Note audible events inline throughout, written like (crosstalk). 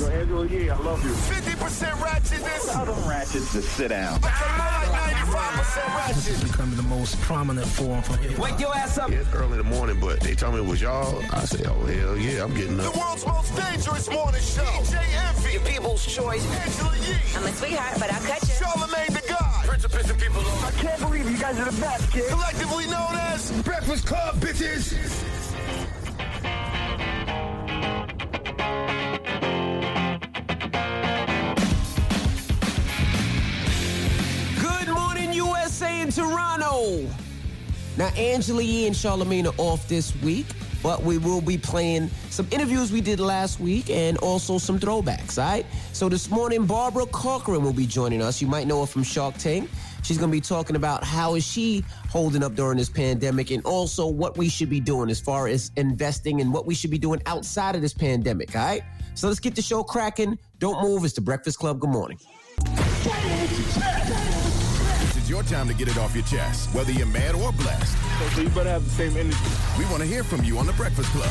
Yo, Angela Yee, I love you. 50% ratchetness. Tell them ratchets to sit down. Like 95% ratchet. becoming the most prominent form for hip Wake your ass up. It's early in the morning, but they told me it was y'all. I said, oh, hell yeah, I'm getting up. The world's most dangerous morning show. DJ Envy. Your people's choice. Angela Yee. I'm a sweetheart, but I'll cut you. Charlamagne the God. Prince of pissing people off. I can't believe you guys are the best, kid. Collectively known as Breakfast Club, bitches. Toronto. Now, Angela Yee and Charlamagne are off this week, but we will be playing some interviews we did last week and also some throwbacks, all right? So this morning, Barbara Corcoran will be joining us. You might know her from Shark Tank. She's going to be talking about how is she holding up during this pandemic and also what we should be doing as far as investing and what we should be doing outside of this pandemic, all right? So let's get the show cracking. Don't move. It's the Breakfast Club. Good morning. This your time to get it off your chest, whether you're mad or blessed. So you better have the same energy. We want to hear from you on The Breakfast Club.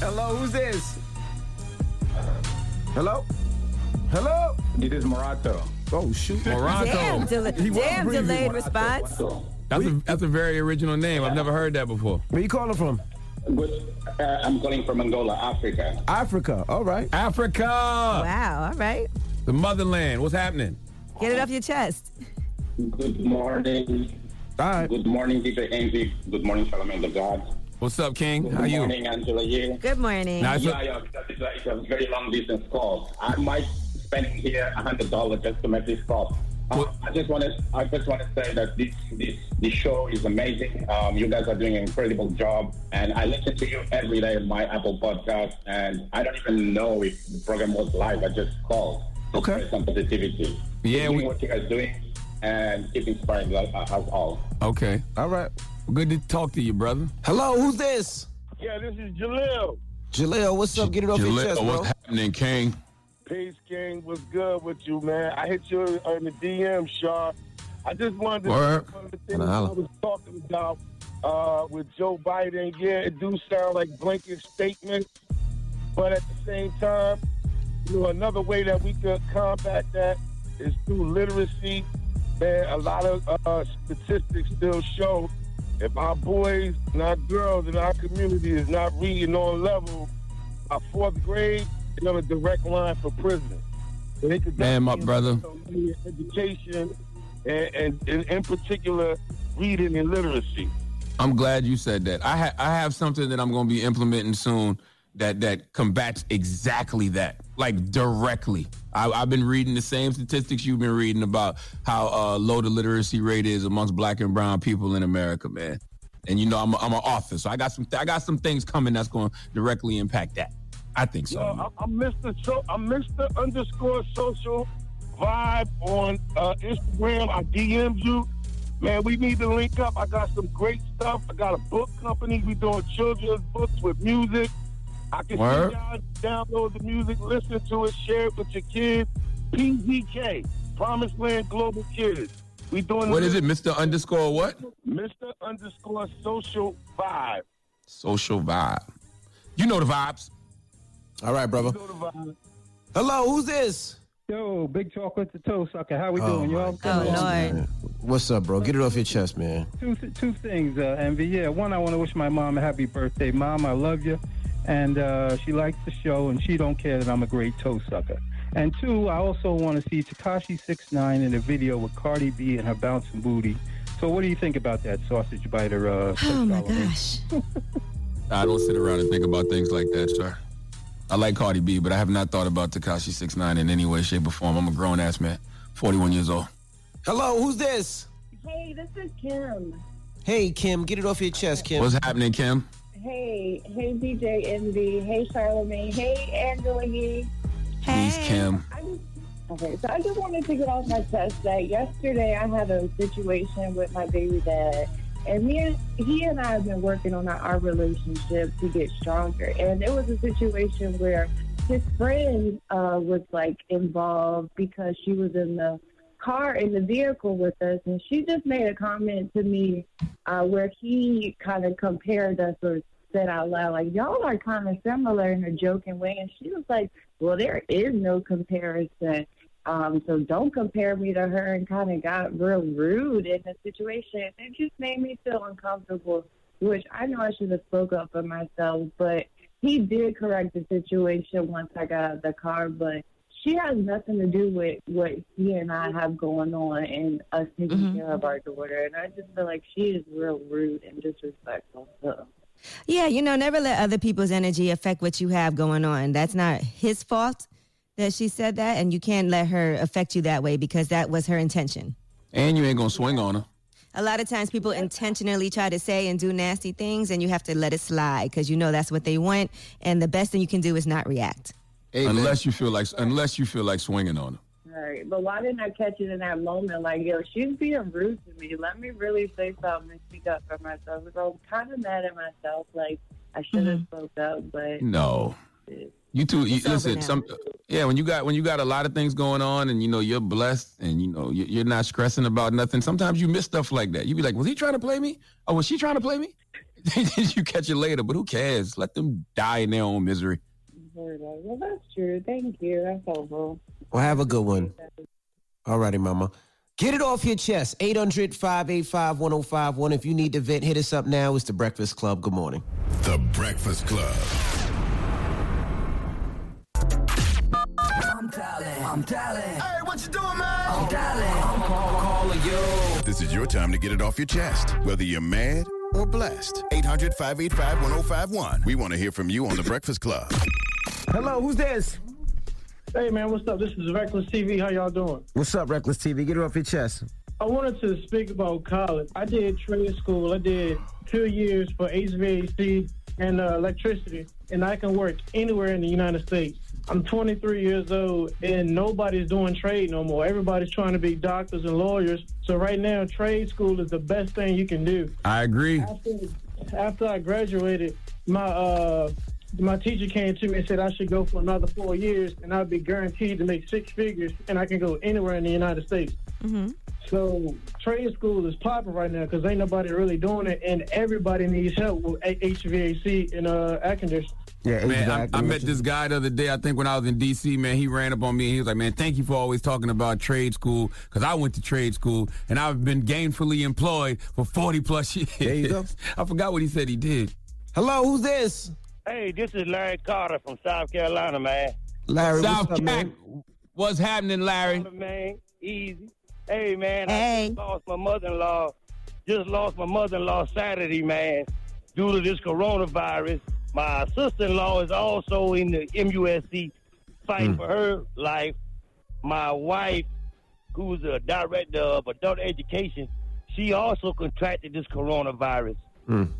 Hello, who's this? Hello? Hello? This is Morato. Oh, shoot. Moronto. Damn, del- He damn delayed response. That's a, that's a very original name. I've never heard that before. Where you calling from? Good. Uh, I'm calling from Angola, Africa. Africa. All right. Africa, Wow, all right. the motherland. What's happening? Get it off your chest. Good morning. All right. Good morning, DJ Envy. Good morning, Charlamagne the God. What's up, King? Good How you? Good morning, Angela Yee. Good morning. Now, it's Yeah, a- yeah, it's a, it's a very long distance call. I might spend here a hundred dollars just to make this call. Uh, I just want to, I just want to say that this, this, this show is amazing. Um, you guys are doing an incredible job, and I listen to you every day on my Apple podcast, and I don't even know if the program was live. I just called. to Okay. spread Some positivity. Yeah, Keep we- what you guys doing, and keep inspiring us, us all. okay. All right. Good to talk to you, brother. Hello, who's this? Yeah, this is Jalil. Jaleel, what's up? Get it off your chest, bro. what's happening, King? Peace King, what's good with you, man? I hit you in the DM, Shaw. I just wanted to Word. one of the things I was talking about uh, with Joe Biden. Yeah, it do sound like blanket statements, but at the same time, you know, another way that we could combat that is through literacy. Man, a lot of uh, statistics still show if our boys and our girls in our community is not reading on level by fourth grade, they're on a direct line for prison. So they could Man, my brother. Education and, and, and in particular, reading and literacy. I'm glad you said that. I ha- I have something that I'm going to be implementing soon that that combats exactly that, like directly. I, I've been reading the same statistics you've been reading about how uh, low the literacy rate is amongst Black and Brown people in America, man. And you know, I'm a, I'm an author, so I got some I got some things coming that's going to directly impact that. I think so. Yo, I'm, I'm Mr. So, I'm Mr. Underscore Social Vibe on uh, Instagram. I DM you. Man, we need to link up. I got some great stuff. I got a book company. We doing children's books with music. I can Word. see y'all download the music, listen to it, share it with your kids. PGK, Promised Land Global Kids. We doing what is it, Mr. Underscore what? Mr. Underscore Social Vibe. Social vibe. You know the vibes. All right, brother. Go to Vibe. Hello, who's this? Yo, big chocolate to toe sucker. How we Oh, doing, my y'all? Oh, Lord. What's up, bro? Get it off your chest, man. Two two things, uh, Envy. Yeah, one, I want to wish my mom a happy birthday. Mom, I love you, and uh, she likes the show, and she don't care that I'm a great toe sucker. And two, I also want to see Tekashi Six Nine in a video with Cardi B and her bouncing booty. So, what do you think about that sausage biter? Uh, Oh my gosh. (laughs) I don't sit around and think about things like that, sir. I like Cardi B, but I have not thought about Tekashi Six Nine in any way, shape, or form. I'm a grown ass man, 41 years old. Hello, who's this? Hey, this is Kim. Hey, Kim. Get it off your chest, Kim. What's happening, Kim? Hey, hey, DJ Envy. Hey, Charlamagne. Hey, Angela Yee. Please, Hey. Kim. I just, okay, so I just wanted to get off my chest that yesterday I had a situation with my baby dad, and me and he and I have been working on our, our relationship to get stronger. And it was a situation where his friend uh, was like involved because she was in the car in the vehicle with us, and she just made a comment to me uh, where he kind of compared us or said out loud, like, y'all are kind of similar in a joking way. And she was like, well, there is no comparison. Um, so don't compare me to her and kind of got real rude in the situation. It just made me feel uncomfortable, which I know I should have spoke up for myself, but he did correct the situation once I got out of the car, but she has nothing to do with what he and I have going on and us taking care of our daughter. And I just feel like she is real rude and disrespectful. So. Yeah, you know, never let other people's energy affect what you have going on. That's not his fault that she said that, and you can't let her affect you that way because that was her intention. And you ain't gonna swing on her. A lot of times people intentionally try to say and do nasty things, and you have to let it slide because you know that's what they want. And the best thing you can do is not react. unless you feel like unless you feel like swinging on her. Right, but why didn't I catch it in that moment? Like, yo, she's being rude to me. Let me really say something and speak up for myself. Because I'm kind of mad at myself. Like, I should have mm-hmm. spoke up, but No. You too. you, listen. Some, yeah. When you got when you got a lot of things going on, and you know you're blessed, and you know you- you're not stressing about nothing. Sometimes you miss stuff like that. You be like, "Was he trying to play me? Oh, was she trying to play me?" (laughs) you catch it later, but who cares? Let them die in their own misery. well, that's true. Thank you. That's helpful. Well, have a good one. All righty, mama. Get it off your chest. 800 585 1051. If you need to vent, hit us up now. It's The Breakfast Club. Good morning. The Breakfast Club. I'm dialing. I'm dialing. Hey, what you doing, man? I'm dialing. I'm call, calling you. This is your time to get it off your chest, whether you're mad or blessed. 800 585 1051. We want to hear from you on The Breakfast Club. Hello, who's this? Hey man, what's up? This is Reckless TV. How y'all doing? What's up, Reckless TV? Get it off your chest. I wanted to speak about college. I did trade school. I did two years for HVAC and uh, electricity, and I can work anywhere in the United States. I'm 23 years old, and nobody's doing trade no more. Everybody's trying to be doctors and lawyers. So right now, trade school is the best thing you can do. I agree. After, after I graduated, my uh, my teacher came to me and said I should go for another four years, and I'd be guaranteed to make six figures, and I can go anywhere in the United States. Mm-hmm. So trade school is popping right now because ain't nobody really doing it, and everybody needs help with HVAC and uh, air conditioning. Yeah, Man, I, I met this guy the other day. I think when I was in D.C., man, he ran up on me and he was like, "Man, thank you for always talking about trade school because I went to trade school and I've been gainfully employed for forty plus (laughs) years." There you go. I forgot what he said he did. Hello, who's this? Hey, this is Larry Carter from South Carolina, man. Larry, South what's up, man? What's happening, Larry? Man, easy. Hey, man, I Hey. just lost my mother-in-law. Just lost my mother-in-law Saturday, man, due to this coronavirus. My sister-in-law is also in the MUSC fighting hmm. for her life. My wife, who's a director of adult education, she also contracted this coronavirus.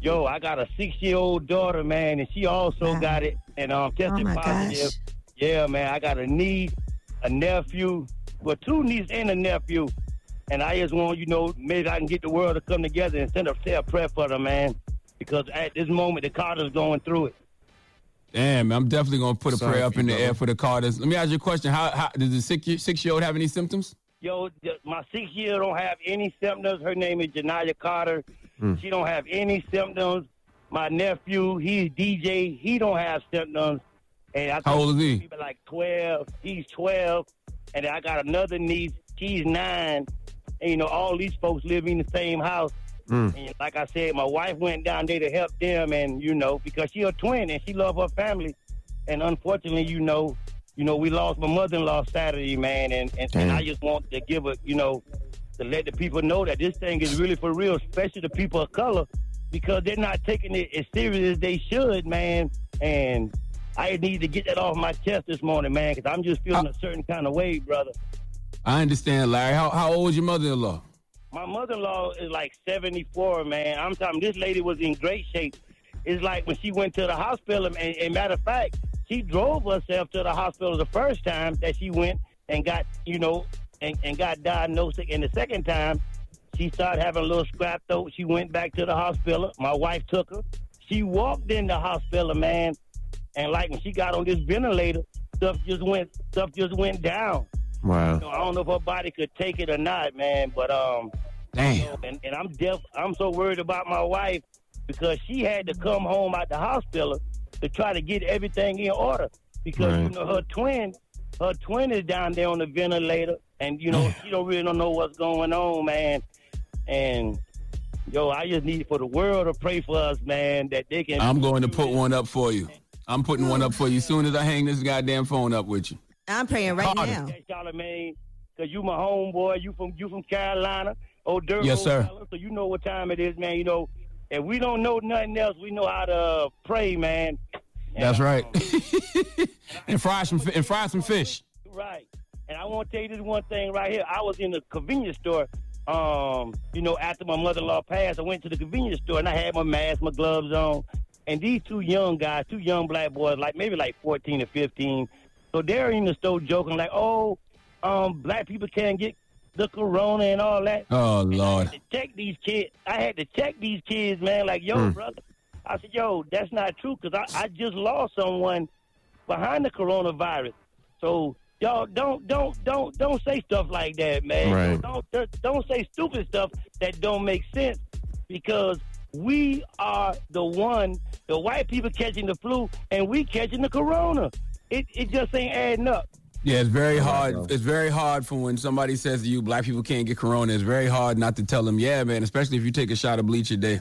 Yo, I got a six-year-old daughter, man, and she also got it, and um, tested my positive. gosh. Yeah, man, I got a niece, a nephew, well, two nieces and a nephew, and I just want you know maybe I can get the world to come together and send a say a prayer for them, man, because at this moment the Carter's going through it. Damn, I'm definitely gonna put a Sorry prayer up in the brother. air for the Carters. Let me ask you a question. How, how does the six six year old have any symptoms? Yo, my six year old don't have any symptoms. Her name is Janaya Carter. Mm. She don't have any symptoms. My nephew, he's DJ. He don't have symptoms. And I How think old is he? Like twelve. He's twelve, and I got another niece. She's nine. And you know, all these folks live in the same house. Mm. And like I said, my wife went down there to help them, and you know, because she a twin and she love her family. And unfortunately, you know, you know, we lost my mother-in-law Saturday, man, and and, and I just want to give a, you know, to let the people know that this thing is really for real, especially the people of color, because they're not taking it as serious as they should, man. And I need to get that off my chest this morning, man, because I'm just feeling a certain kind of way, brother. I understand, Larry. How how old is your mother-in-law? My mother-in-law is like 74, man. I'm talking. This lady was in great shape. It's like when she went to the hospital, and, and matter of fact, she drove herself to the hospital the first time that she went and got, you know, and, and got diagnosed. And the second time, she started having a little scrap throat. She went back to the hospital. My wife took her. She walked in the hospital, man, and like when she got on this ventilator, stuff just went stuff just went down. Wow. I don't know if her body could take it or not, man. But um, Damn. you know, and, and I'm deaf. I'm so worried about my wife because she had to come home out the hospital to try to get everything in order because you know her twin, her twin is down there on the ventilator, and you know (sighs) you don't really don't know what's going on, man. And yo, I just need for the world to pray for us, man, that they can. I'm going to put one up for you. I'm putting one up for you as soon as I hang this goddamn phone up with you. I'm praying right Carter. now. Hey, Charlamagne, because you my homeboy. You from you from Carolina, oh dirt Yes, sir. fella, so you know what time it is, man. You know, if we don't know nothing else, we know how to pray, man. That's right. Um, (laughs) and fry some and fry some fish. Right. And I want to tell you this one thing right here. I was in the convenience store. Um, you know, after my mother-in-law passed, I went to the convenience store and I had my mask, my gloves on. And these two young guys, two young black boys, like maybe like 14 or 15. So they're in the store joking like, "Oh, um, black people can't get the corona and all that." Oh Lord. to check these kids. I had to check these kids, man. Like, yo, Hmm. brother. I said, yo, that's not true because I, I just lost someone behind the coronavirus. So y'all don't don't don't don't say stuff like that, man. Right. Don't don't, don't say stupid stuff that don't make sense because we are the one, the white people catching the flu and we catching the corona. It it just ain't adding up. Yeah, it's very hard. It's very hard for when somebody says to you, "Black people can't get corona." It's very hard not to tell them, "Yeah, man." Especially if you take a shot of bleach a day.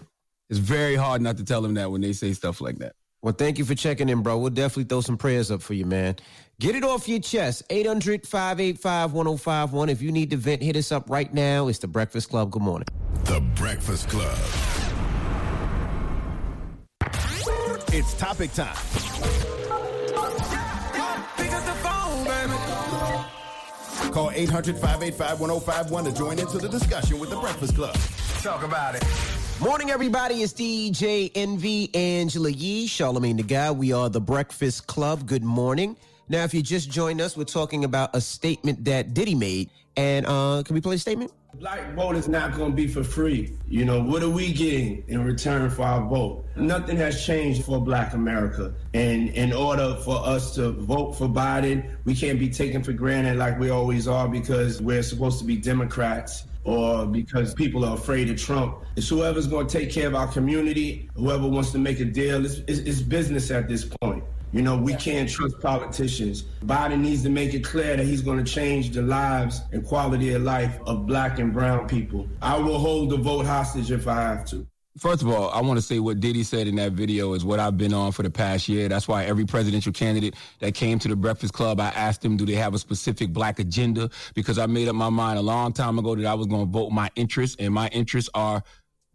It's very hard not to tell them that when they say stuff like that. Well, thank you for checking in, bro. We'll definitely throw some prayers up for you, man. Get it off your chest. 800 585 1051. If you need to vent, hit us up right now. It's The Breakfast Club. Good morning. The Breakfast Club. It's topic time. Call 800 585 1051 to join into the discussion with The Breakfast Club. Talk about it. Morning, everybody. It's DJ Envy Angela Yee, Charlamagne the Guy. We are the Breakfast Club. Good morning. Now, if you just joined us, we're talking about a statement that Diddy made. And uh, can we play a statement? Black vote is not going to be for free. You know, what are we getting in return for our vote? Nothing has changed for black America. And in order for us to vote for Biden, we can't be taken for granted like we always are because we're supposed to be Democrats or because people are afraid of Trump. It's whoever's going to take care of our community, whoever wants to make a deal. It's, it's, it's business at this point. You know, we can't trust politicians. Biden needs to make it clear that he's going to change the lives and quality of life of black and brown people. I will hold the vote hostage if I have to. First of all, I want to say what Diddy said in that video is what I've been on for the past year. That's why every presidential candidate that came to the Breakfast Club, I asked them, do they have a specific black agenda? Because I made up my mind a long time ago that I was going to vote my interests, and my interests are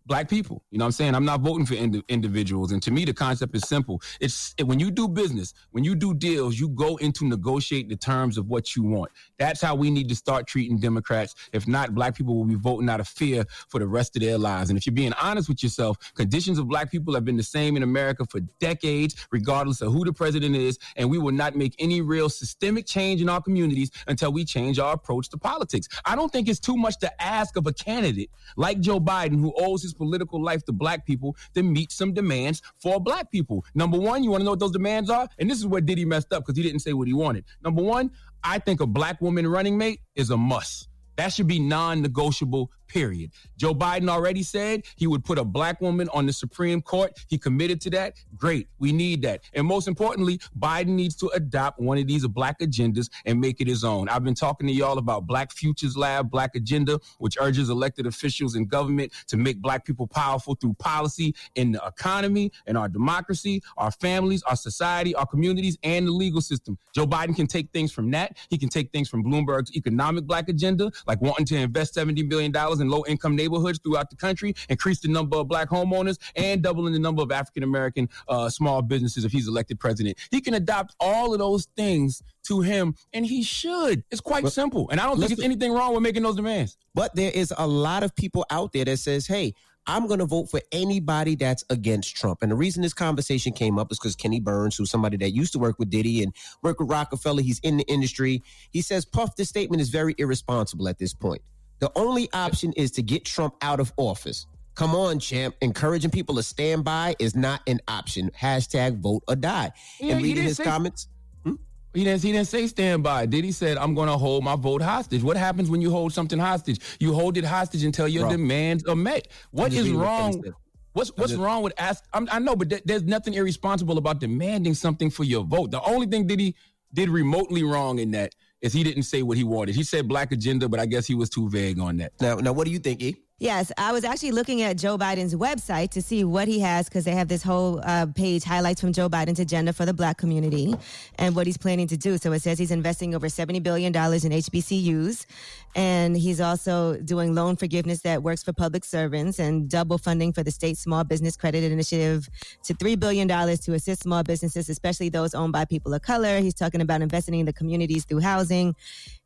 black people. You know what I'm saying? I'm not voting for indi- individuals. And to me, the concept is simple. It's when you do business, when you do deals, you go into negotiate the terms of what you want. That's how we need to start treating Democrats. If not, black people will be voting out of fear for the rest of their lives. And if you're being honest with yourself, conditions of black people have been the same in America for decades, regardless of who the president is. And we will not make any real systemic change in our communities until we change our approach to politics. I don't think it's too much to ask of a candidate like Joe Biden, who owes his political life to black people, to meet some demands for black people. Number one, you want to know what those demands are? And this is where Diddy messed up because he didn't say what he wanted. Number one, I think a black woman running mate is a must. That should be non-negotiable, period. Joe Biden already said he would put a black woman on the Supreme Court. He committed to that. Great. We need that. And most importantly, Biden needs to adopt one of these black agendas and make it his own. I've been talking to y'all about Black Futures Lab, Black Agenda, which urges elected officials in government to make black people powerful through policy in the economy, in our democracy, our families, our society, our communities, and the legal system. Joe Biden can take things from that. He can take things from Bloomberg's economic black agenda, like wanting to invest $70 billion in low income neighborhoods throughout the country, increase the number of black homeowners, and doubling the number of African American uh, small businesses if he's elected president. He can adopt all of those things to him, and he should. It's quite simple. And I don't think there's anything wrong with making those demands. But there is a lot of people out there that says, hey, I'm going to vote for anybody that's against Trump. And the reason this conversation came up is because Kenny Burns, who's somebody that used to work with Diddy and work with Roc-A-Fella, he's in the industry. He says, Puff, this statement is very irresponsible at this point. The only option is to get Trump out of office. Come on, champ. Encouraging people to stand by is not an option. Hashtag vote or die. Yeah, and reading his say- comments. Hmm? He didn't, he didn't say stand by. Did he said, I'm going to hold my vote hostage. What happens when you hold something hostage? You hold it hostage until your Bro. demands are met. What is reading what Kenny wrong? What's what's wrong with ask? I'm, I know, but th- there's nothing irresponsible about demanding something for your vote. The only thing he did remotely wrong in that is he didn't say what he wanted. He said black agenda, but I guess he was too vague on that. Now, now, what do you think, E? Yes, I was actually looking at Joe Biden's website to see what he has because they have this whole uh, page highlights from Joe Biden's agenda for the black community and what he's planning to do. So it says he's investing over $70 billion in HBCUs and he's also doing loan forgiveness that works for public servants and double funding for the state small business credit initiative to $3 billion to assist small businesses, especially those owned by people of color. He's talking about investing in the communities through housing.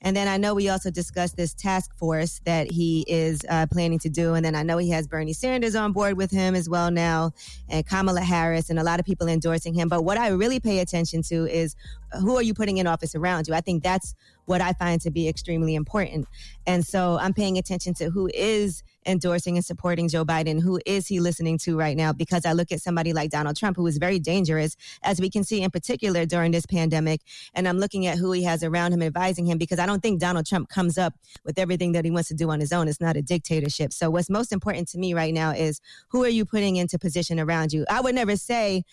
And then I know we also discussed this task force that he is uh, planning to do. And then I know he has Bernie Sanders on board with him as well now, and Kamala Harris, and a lot of people endorsing him. But what I really pay attention to is who are you putting in office around you? I think that's what I find to be extremely important. And so I'm paying attention to who is endorsing and supporting Joe Biden. Who is he listening to right now? Because I look at somebody like Donald Trump, who is very dangerous, as we can see in particular during this pandemic. And I'm looking at who he has around him advising him because I don't think Donald Trump comes up with everything that he wants to do on his own. It's not a dictatorship. So what's most important to me right now is who are you putting into position around you? I would never say,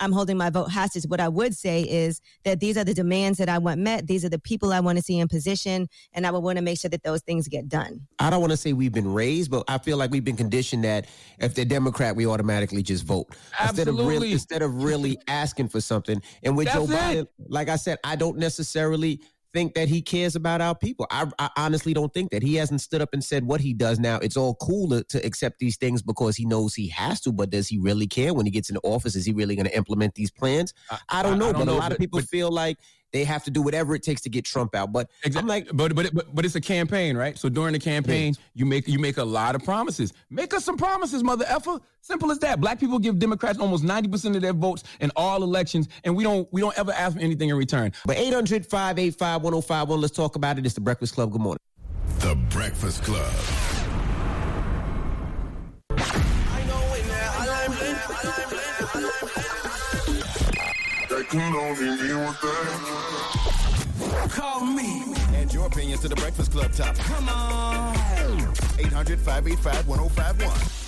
I'm holding my vote hostage. What I would say is that these are the demands that I want met. These are the people I want to see in position, and I would want to make sure that those things get done. I don't want to say we've been raised, but I feel like we've been conditioned that if they're Democrat, we automatically just vote instead of really instead of really asking for something. And with Joe Biden, it. like I said, I don't necessarily think that he cares about our people. I, I honestly don't think that he hasn't stood up and said what he does now. It's all cool to, to accept these things because he knows he has to, but does he really care when he gets into office? Is he really going to implement these plans? I, don't know, I don't but know, a lot of people but- feel like they have to do whatever it takes to get Trump out. But I'm like, but but but but it's a campaign, right? So during the campaign, you make you make a lot of promises. Make us some promises, mother effer. Simple as that. Black people give Democrats almost ninety percent of their votes in all elections, and we don't we don't ever ask for anything in return. But 800 585 1051, let's talk about it. It's the Breakfast Club. Good morning. The Breakfast Club. Call me. And your opinions to the Breakfast Club topic. Come on. 800 585 1051.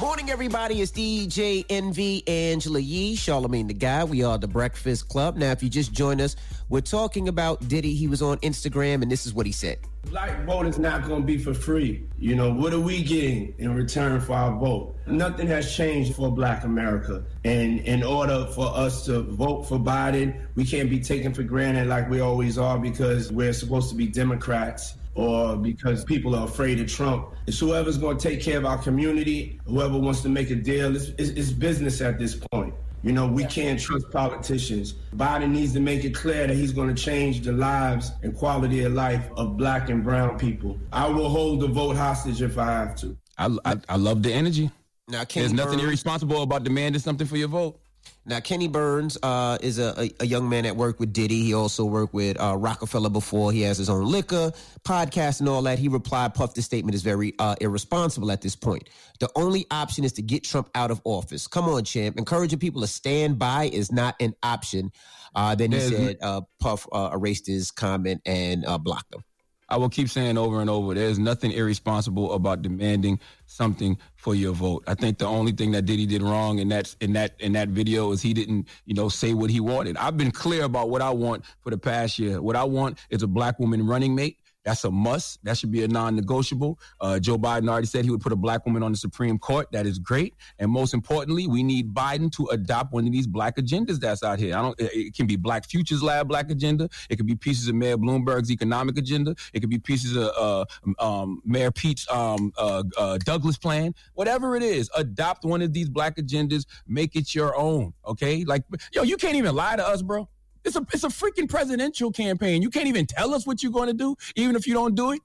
Morning, everybody. It's DJ Envy Angela Yee, Charlamagne the Guy. We are the Breakfast Club. Now, if you just joined us, we're talking about Diddy. He was on Instagram, and this is what he said. Black vote is not going to be for free. You know, what are we getting in return for our vote? Nothing has changed for black America. And in order for us to vote for Biden, we can't be taken for granted like we always are because we're supposed to be Democrats or because people are afraid of Trump. It's whoever's going to take care of our community, whoever wants to make a deal. It's, it's, it's business at this point. You know, we can't trust politicians. Biden needs to make it clear that he's going to change the lives and quality of life of black and brown people. I will hold the vote hostage if I have to. I I, I love the energy. Now, Kenny There's nothing irresponsible about demanding something for your vote. Now, Kenny Burns uh, is a, a, a young man that worked with Diddy. He also worked with uh, Roc-A-Fella before. He has his own liquor, podcast, and all that. He replied, Puff, this statement is very uh, irresponsible at this point. The only option is to get Trump out of office. Come on, champ. Encouraging people to stand by is not an option. Uh, then he There's- said uh, Puff uh, erased his comment and uh, blocked him. I will keep saying over and over, there's nothing irresponsible about demanding something for your vote. I think the only thing that Diddy did wrong in that in that in that video is he didn't, you know, say what he wanted. I've been clear about what I want for the past year. What I want is a black woman running mate. That's a must. That should be a non-negotiable. Uh, Joe Biden already said he would put a black woman on the Supreme Court. That is great. And most importantly, we need Biden to adopt one of these black agendas that's out here. I don't. It, can be Black Futures Lab black agenda. It could be pieces of Mayor Bloomberg's economic agenda. It could be pieces of uh, um, Mayor Pete's um, uh, uh, Douglass plan. Whatever it is, adopt one of these black agendas. Make it your own. Okay, like yo, you can't even lie to us, bro. It's a it's a freaking presidential campaign. You can't even tell us what you're going to do, even if you don't do it.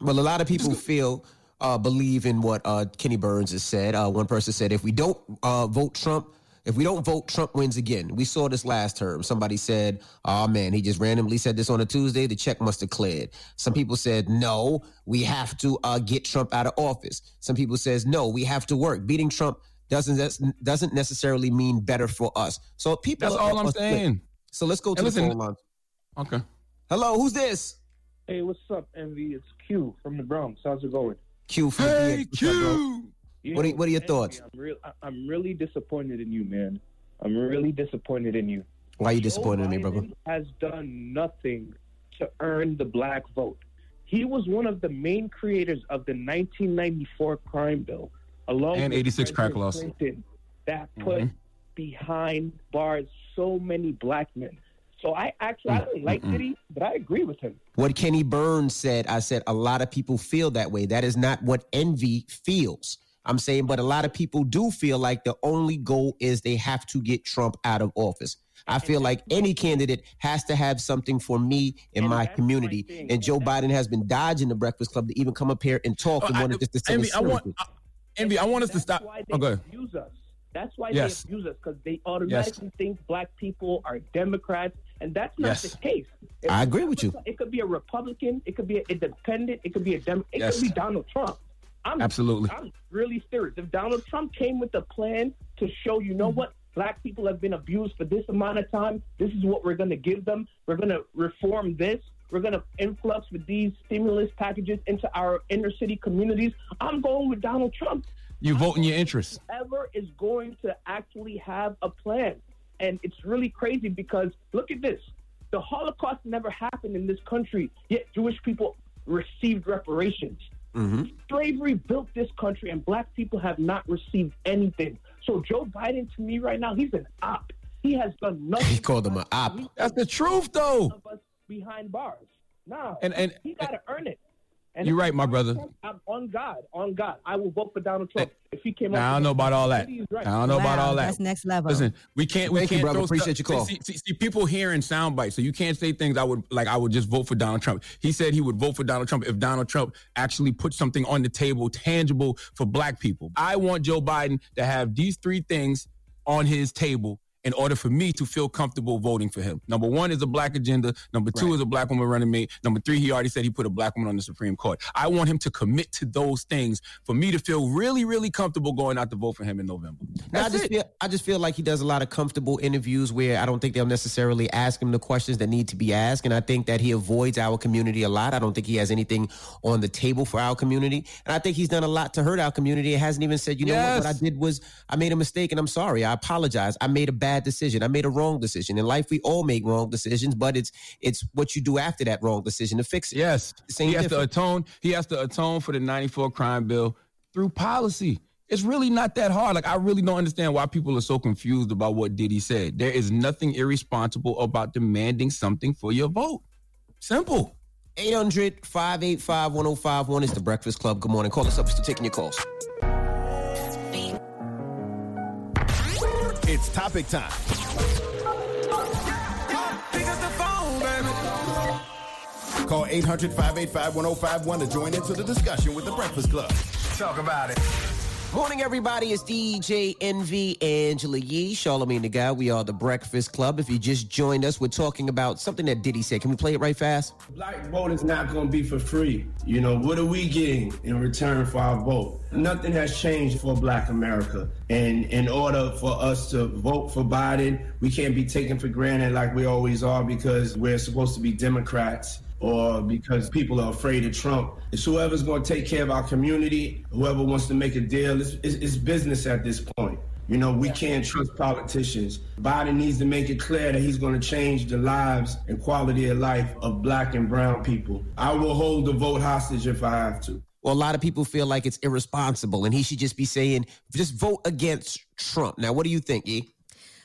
Well, a lot of people feel uh, believe in what uh, Kenny Burns has said. Uh, one person said, if we don't uh, vote Trump, if we don't vote, Trump wins again. We saw this last term. Somebody said, "Oh man, he just randomly said this on a Tuesday. The check must have cleared." Some people said, "No, we have to uh, get Trump out of office." Some people says, "No, we have to work. Beating Trump doesn't doesn't necessarily mean better for us." So people. That's are- all I'm saying. So let's go to listen- the phone lines. Okay. Hello, who's this? Hey, what's up, Envy? It's Q from the Bronx. How's it going? Q from Hey, the PX. What's? Q. You What are, what are your Envy, thoughts? I'm, real, I- I'm really disappointed in you, man. I'm really disappointed in you. Why are you Joe disappointed in me, brother? Biden Has done nothing to earn the black vote. He was one of the main creators of the 1994 crime bill, along And with 86 crack President laws. Clinton, that put Mhm. behind bars so many black men. So I actually I mm, don't like. Diddy, but I agree with him. What Kenny Burns said, I said a lot of people feel that way. That is not what envy feels. I'm saying, but a lot of people do feel like the only goal is they have to get Trump out of office. I feel like any candidate has to have something for me in my community. And Joe Biden has been dodging the Breakfast Club to even come up here and talk oh, and wanted just to tell Envy, us I want, seriously. Uh, envy, I want us to stop. why Oh, they go ahead. abuse us. That's why Yes. they abuse us because they automatically think black people are Democrats, and that's not Yes. the case. I agree with you. It could be a Republican, it could be an independent, it could be a Dem, it Yes. could be Donald Trump. I'm, Absolutely. I'm really serious. If Donald Trump came with a plan to show, you know hmm. what, black people have been abused for this amount of time. This is what we're going to give them. We're going to reform this. We're going to influx with these stimulus packages into our inner city communities. I'm going with Donald Trump You vote in your interest. ever is going to actually have a plan. And it's really crazy because look at this. The Holocaust never happened in this country, yet Jewish people received reparations. Mm-hmm. Slavery built this country, and black people have not received anything. So Joe Biden, to me right now, he's an op. He has done (laughs) nothing. He called him an op. That's the truth, though. of us behind bars. No, And- and- he got to earn it. And You're right, my brother. I'm on God, on God. I will vote for Donald Trump if he came. Now, I don't know about all that. Right. I don't know about all that. that's next level. Listen, we can't. We Thank you, can't brother. throw Appreciate stuff- your call. See, see, see, people hearing sound bites, so you can't say things. I would like. I would just vote for Donald Trump. He said he would vote for Donald Trump if Donald Trump actually put something on the table, tangible for Black people. I want Joe Biden to have these three things on his table in order for me to feel comfortable voting for him. Number one is a black agenda. Number two is a black woman running mate. Number three, he already said he put a black woman on the Supreme Court. I want him to commit to those things for me to feel really, really comfortable going out to vote for him in November. No, I just it. feel I just feel like he does a lot of comfortable interviews where I don't think they'll necessarily ask him the questions that need to be asked, and I think that he avoids our community a lot. I don't think he has anything on the table for our community, and I think he's done a lot to hurt our community. It hasn't even said, you know what, what I did was I made a mistake, and I'm sorry. I apologize. I made a bad decision. I made a wrong decision. In life, we all make wrong decisions, but it's it's what you do after that wrong decision to fix it. Yes. Same he has to atone. He has to atone for the 94 crime bill through policy. It's really not that hard. Like I really don't understand why people are so confused about what Diddy said. There is nothing irresponsible about demanding something for your vote. Simple. 800 585 1051 is the Breakfast Club. Good morning. Call us up. We're still taking your calls. It's topic time. Call 800 585 1051 to join into the discussion with the Breakfast Club. Talk about it. Morning, everybody. It's DJ Envy Angela Yee, Charlamagne the Guy. We are the Breakfast Club. If you just joined us, we're talking about something that Diddy said. Can we play it right fast? Black vote is not going to be for free. You know, what are we getting in return for our vote? Nothing has changed for black America. And in order for us to vote for Biden, we can't be taken for granted like we always are because we're supposed to be Democrats or because people are afraid of Trump. It's whoever's going to take care of our community, whoever wants to make a deal. It's, it's, it's business at this point. You know, we can't trust politicians. Biden needs to make it clear that he's going to change the lives and quality of life of black and brown people. I will hold the vote hostage if I have to. Well, a lot of people feel like it's irresponsible and he should just be saying, just vote against Trump. Now, what do you think, E?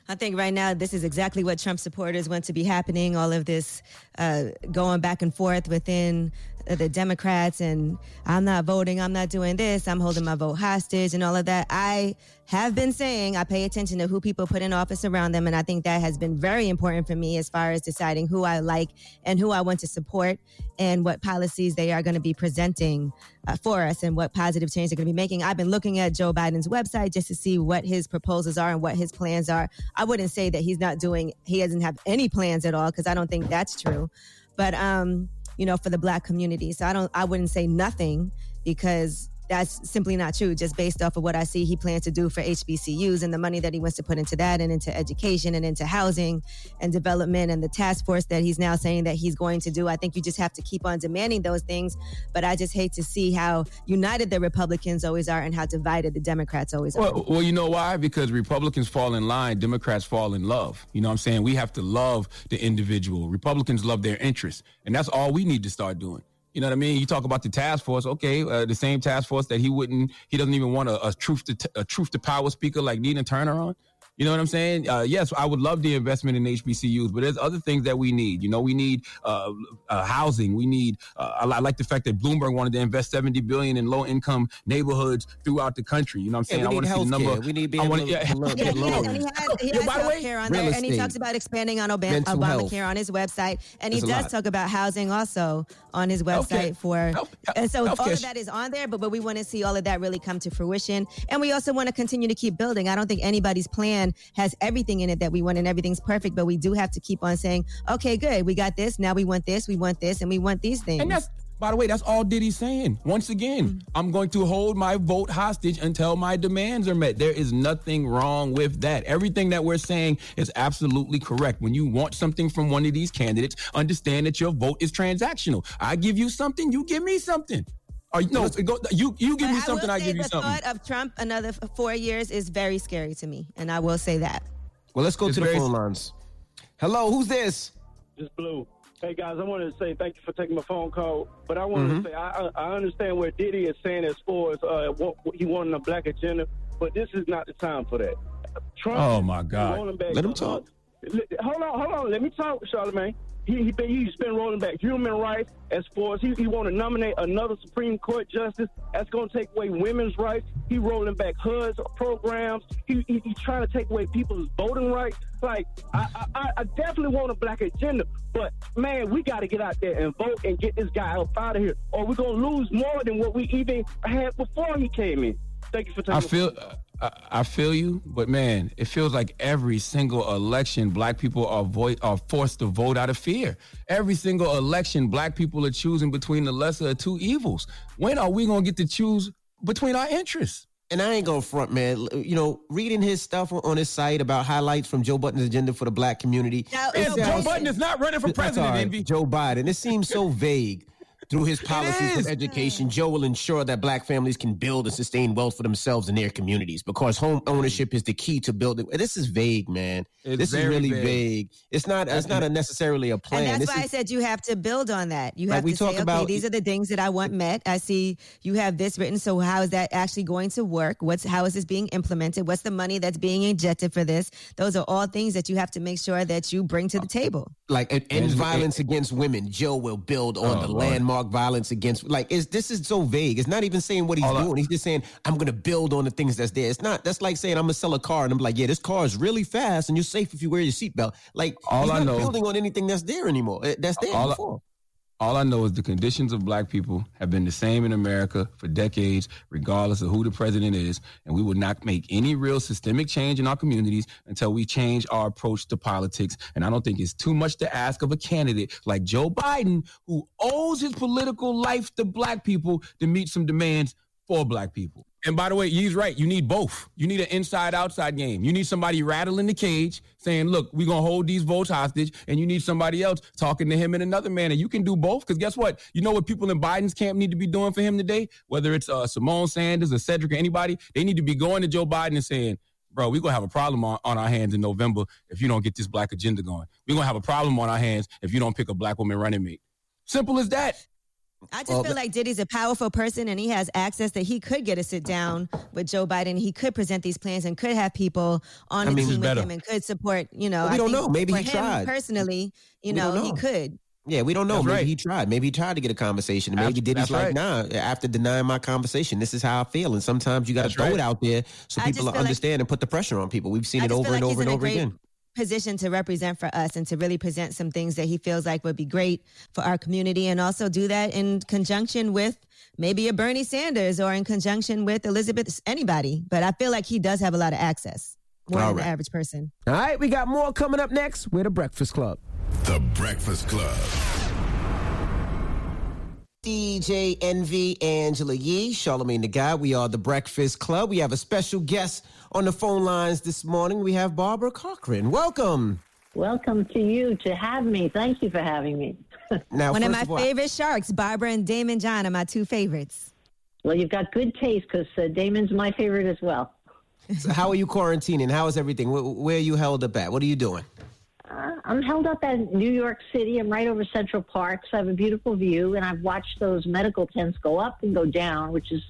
I think right now this is exactly what Trump supporters want to be happening. All of this uh, going back and forth within the Democrats, and I'm not voting, I'm not doing this, I'm holding my vote hostage, and all of that. I have been saying I pay attention to who people put in office around them, and I think that has been very important for me as far as deciding who I like and who I want to support, and what policies they are going to be presenting uh, for us, and what positive change they're going to be making. I've been looking at Joe Biden's website just to see what his proposals are and what his plans are. I wouldn't say that he's not doing, he doesn't have any plans at all because I don't think that's true. But um, you know, for the black community, so I don't, I wouldn't say nothing because that's simply not true. Just based off of what I see, he plans to do for HBCUs and the money that he wants to put into that and into education and into housing and development and the task force that he's now saying that he's going to do. I think you just have to keep on demanding those things. But I just hate to see how united the Republicans always are and how divided the Democrats always are. Well, well, you know why? Because Republicans fall in line, Democrats fall in love. You know what I'm saying? We have to love the individual. Republicans love their interests. And that's all we need to start doing. You know what I mean? You talk about the task force. Okay, uh, the same task force that he wouldn't, he doesn't even want a, a truth to t- a truth to power speaker like Nina Turner on. You know what I'm saying? Uh, yes, I would love the investment in HBCUs, but there's other things that we need. You know, we need uh, uh, housing. We need. Uh, I, I, like the fact that Bloomberg wanted to invest 70 billion in low income neighborhoods throughout the country. You know what I'm saying? Yeah, we I need want to see the number. We need being I wanna- able to- yeah. to Yeah, get he has, and he has, he Yeah, has by the way, on real there, and he talks about expanding on Obama, Mental health. Obamacare on his website, and he There's does talk about housing also on his website Healthcare. for. and so all of that is on there, but but we want to see all of that really come to fruition, and we also want to continue to keep building. I don't think anybody's plan has everything in it that we want, and everything's perfect, but we do have to keep on saying, okay, good, we got this, now we want this, we want this, and we want these things. And that's, by the way, that's all Diddy's saying. Once again, mm-hmm. I'm going to hold my vote hostage until my demands are met. There is nothing wrong with that. Everything that we're saying is absolutely correct. When you want something from one of these candidates, understand that your vote is transactional. I give you something, you give me something. Or no, it go, you you give But me I something, will I say give you the something. thought of Trump another four years is very scary to me, and I will say that. Well, let's go It's to the phone lines. Hello, who's this? Just Blue. Hey guys, I wanted to say thank you for taking my phone call, but I wanted Mhm. to say I, I I understand where Diddy is saying as far as uh, what, what he wanted a black agenda, but this is not the time for that. Trump Oh, my God. rolling Let him talk. Hold on, hold on. Let me talk, Charlamagne. He, he been, he's been rolling back human rights as far as he, he want to nominate another Supreme Court justice. That's going to take away women's rights. He rolling back HUD's programs. He, he, he trying to take away people's voting rights. Like, I, I- I, definitely want a black agenda, but man, we got to get out there and vote and get this guy out of here, or we're going to lose more than what we even had before he came in. Thank you for taking I feel I, I feel you, but man, it feels like every single election, black people are vo- are forced to vote out of fear. Every single election, black people are choosing between the lesser of two evils. When are we gonna get to choose between our interests? And I ain't gonna front, man. You know, reading his stuff on- on his site about highlights from Joe Budden's agenda for the black community. Now, it Joe sounds- Budden is not running for (laughs) president, sorry, Envy. Joe Biden. It seems so (laughs) vague. Through his policies of education, Joe will ensure that black families can build and sustain wealth for themselves and their communities because home ownership is the key to building. This is vague, man. It's this is really vague. vague. It's not. It's not a necessarily a plan. And that's This why is- I said you have to build on that. You Like have we to talk say, okay, about- these are the things that I want met. I see you have this written. So how is that actually going to work? What's how is this being implemented? What's the money that's being injected for this? Those are all things that you have to make sure that you bring to the table. like and, and violence against women. Joe will build on Oh, the Lord. Landmark violence against. Like, is this is so vague? It's not even saying what he's All doing. he's just saying I'm to build on the things that's there. It's not. That's like saying I'm to sell a car and I'm like, yeah, this car is really fast and you're safe if you wear your seatbelt. Like, All he's I not know- building on anything that's there anymore. eh, That's there All before. All I know is the conditions of black people have been the same in America for decades, regardless of who the president is. And we will not make any real systemic change in our communities until we change our approach to politics. And I don't think it's too much to ask of a candidate like Joe Biden, who owes his political life to black people, to meet some demands for black people. And by the way, he's right. You need both. You need an inside outside game. You need somebody rattling the cage saying, look, we're going to hold these votes hostage. And you need somebody else talking to him in another manner. You can do both. Because guess what? You know what people in Biden's camp need to be doing for him today? Whether it's uh, Symone Sanders or Cedric or anybody, they need to be going to Joe Biden and saying, bro, we're going to have a problem on, on our hands in November if you don't get this black agenda going. We're going to have a problem on our hands if you don't pick a black woman running mate. Simple as that. I just Well, feel like Diddy's a powerful person and he has access that he could get a sit down with Joe Biden. He could present these plans and could have people on I the team with better. him and could support, you know. Well, we I don't know. Maybe he him tried. Personally, you We know, he could. Yeah, we don't know. That's maybe right. he tried. Maybe he tried to get a conversation. Maybe Abs- Diddy's that's like, right. nah, after denying my conversation, this is how I feel. And sometimes you got to That's throw right. it out there so I people just feel like- understand and put the pressure on people. We've seen it over feel and over and over great again. Position to represent for us and to really present some things that he feels like would be great for our community, and also do that in conjunction with maybe a Bernie Sanders or in conjunction with Elizabeth anybody. But I feel like he does have a lot of access more All than right. the average person. All right, we got more coming up next. We're the Breakfast Club. The Breakfast Club. DJ Envy, Angela Yee, Charlamagne the Guy. We are the Breakfast Club. We have a special guest on the phone lines this morning. We have Barbara Corcoran. Welcome. Welcome to you to have me. Thank you for having me. (laughs) Now, One of first my all- favorite sharks, Barbara and Daymond John, are my two favorites. Well, you've got good taste because uh, Daymond's my favorite as well. So how are you quarantining? How is everything? Where, where are you held up at? What are you doing? Uh, I'm held up at New York City. I'm right over Central Park, so I have a beautiful view, and I've watched those medical tents go up and go down, which is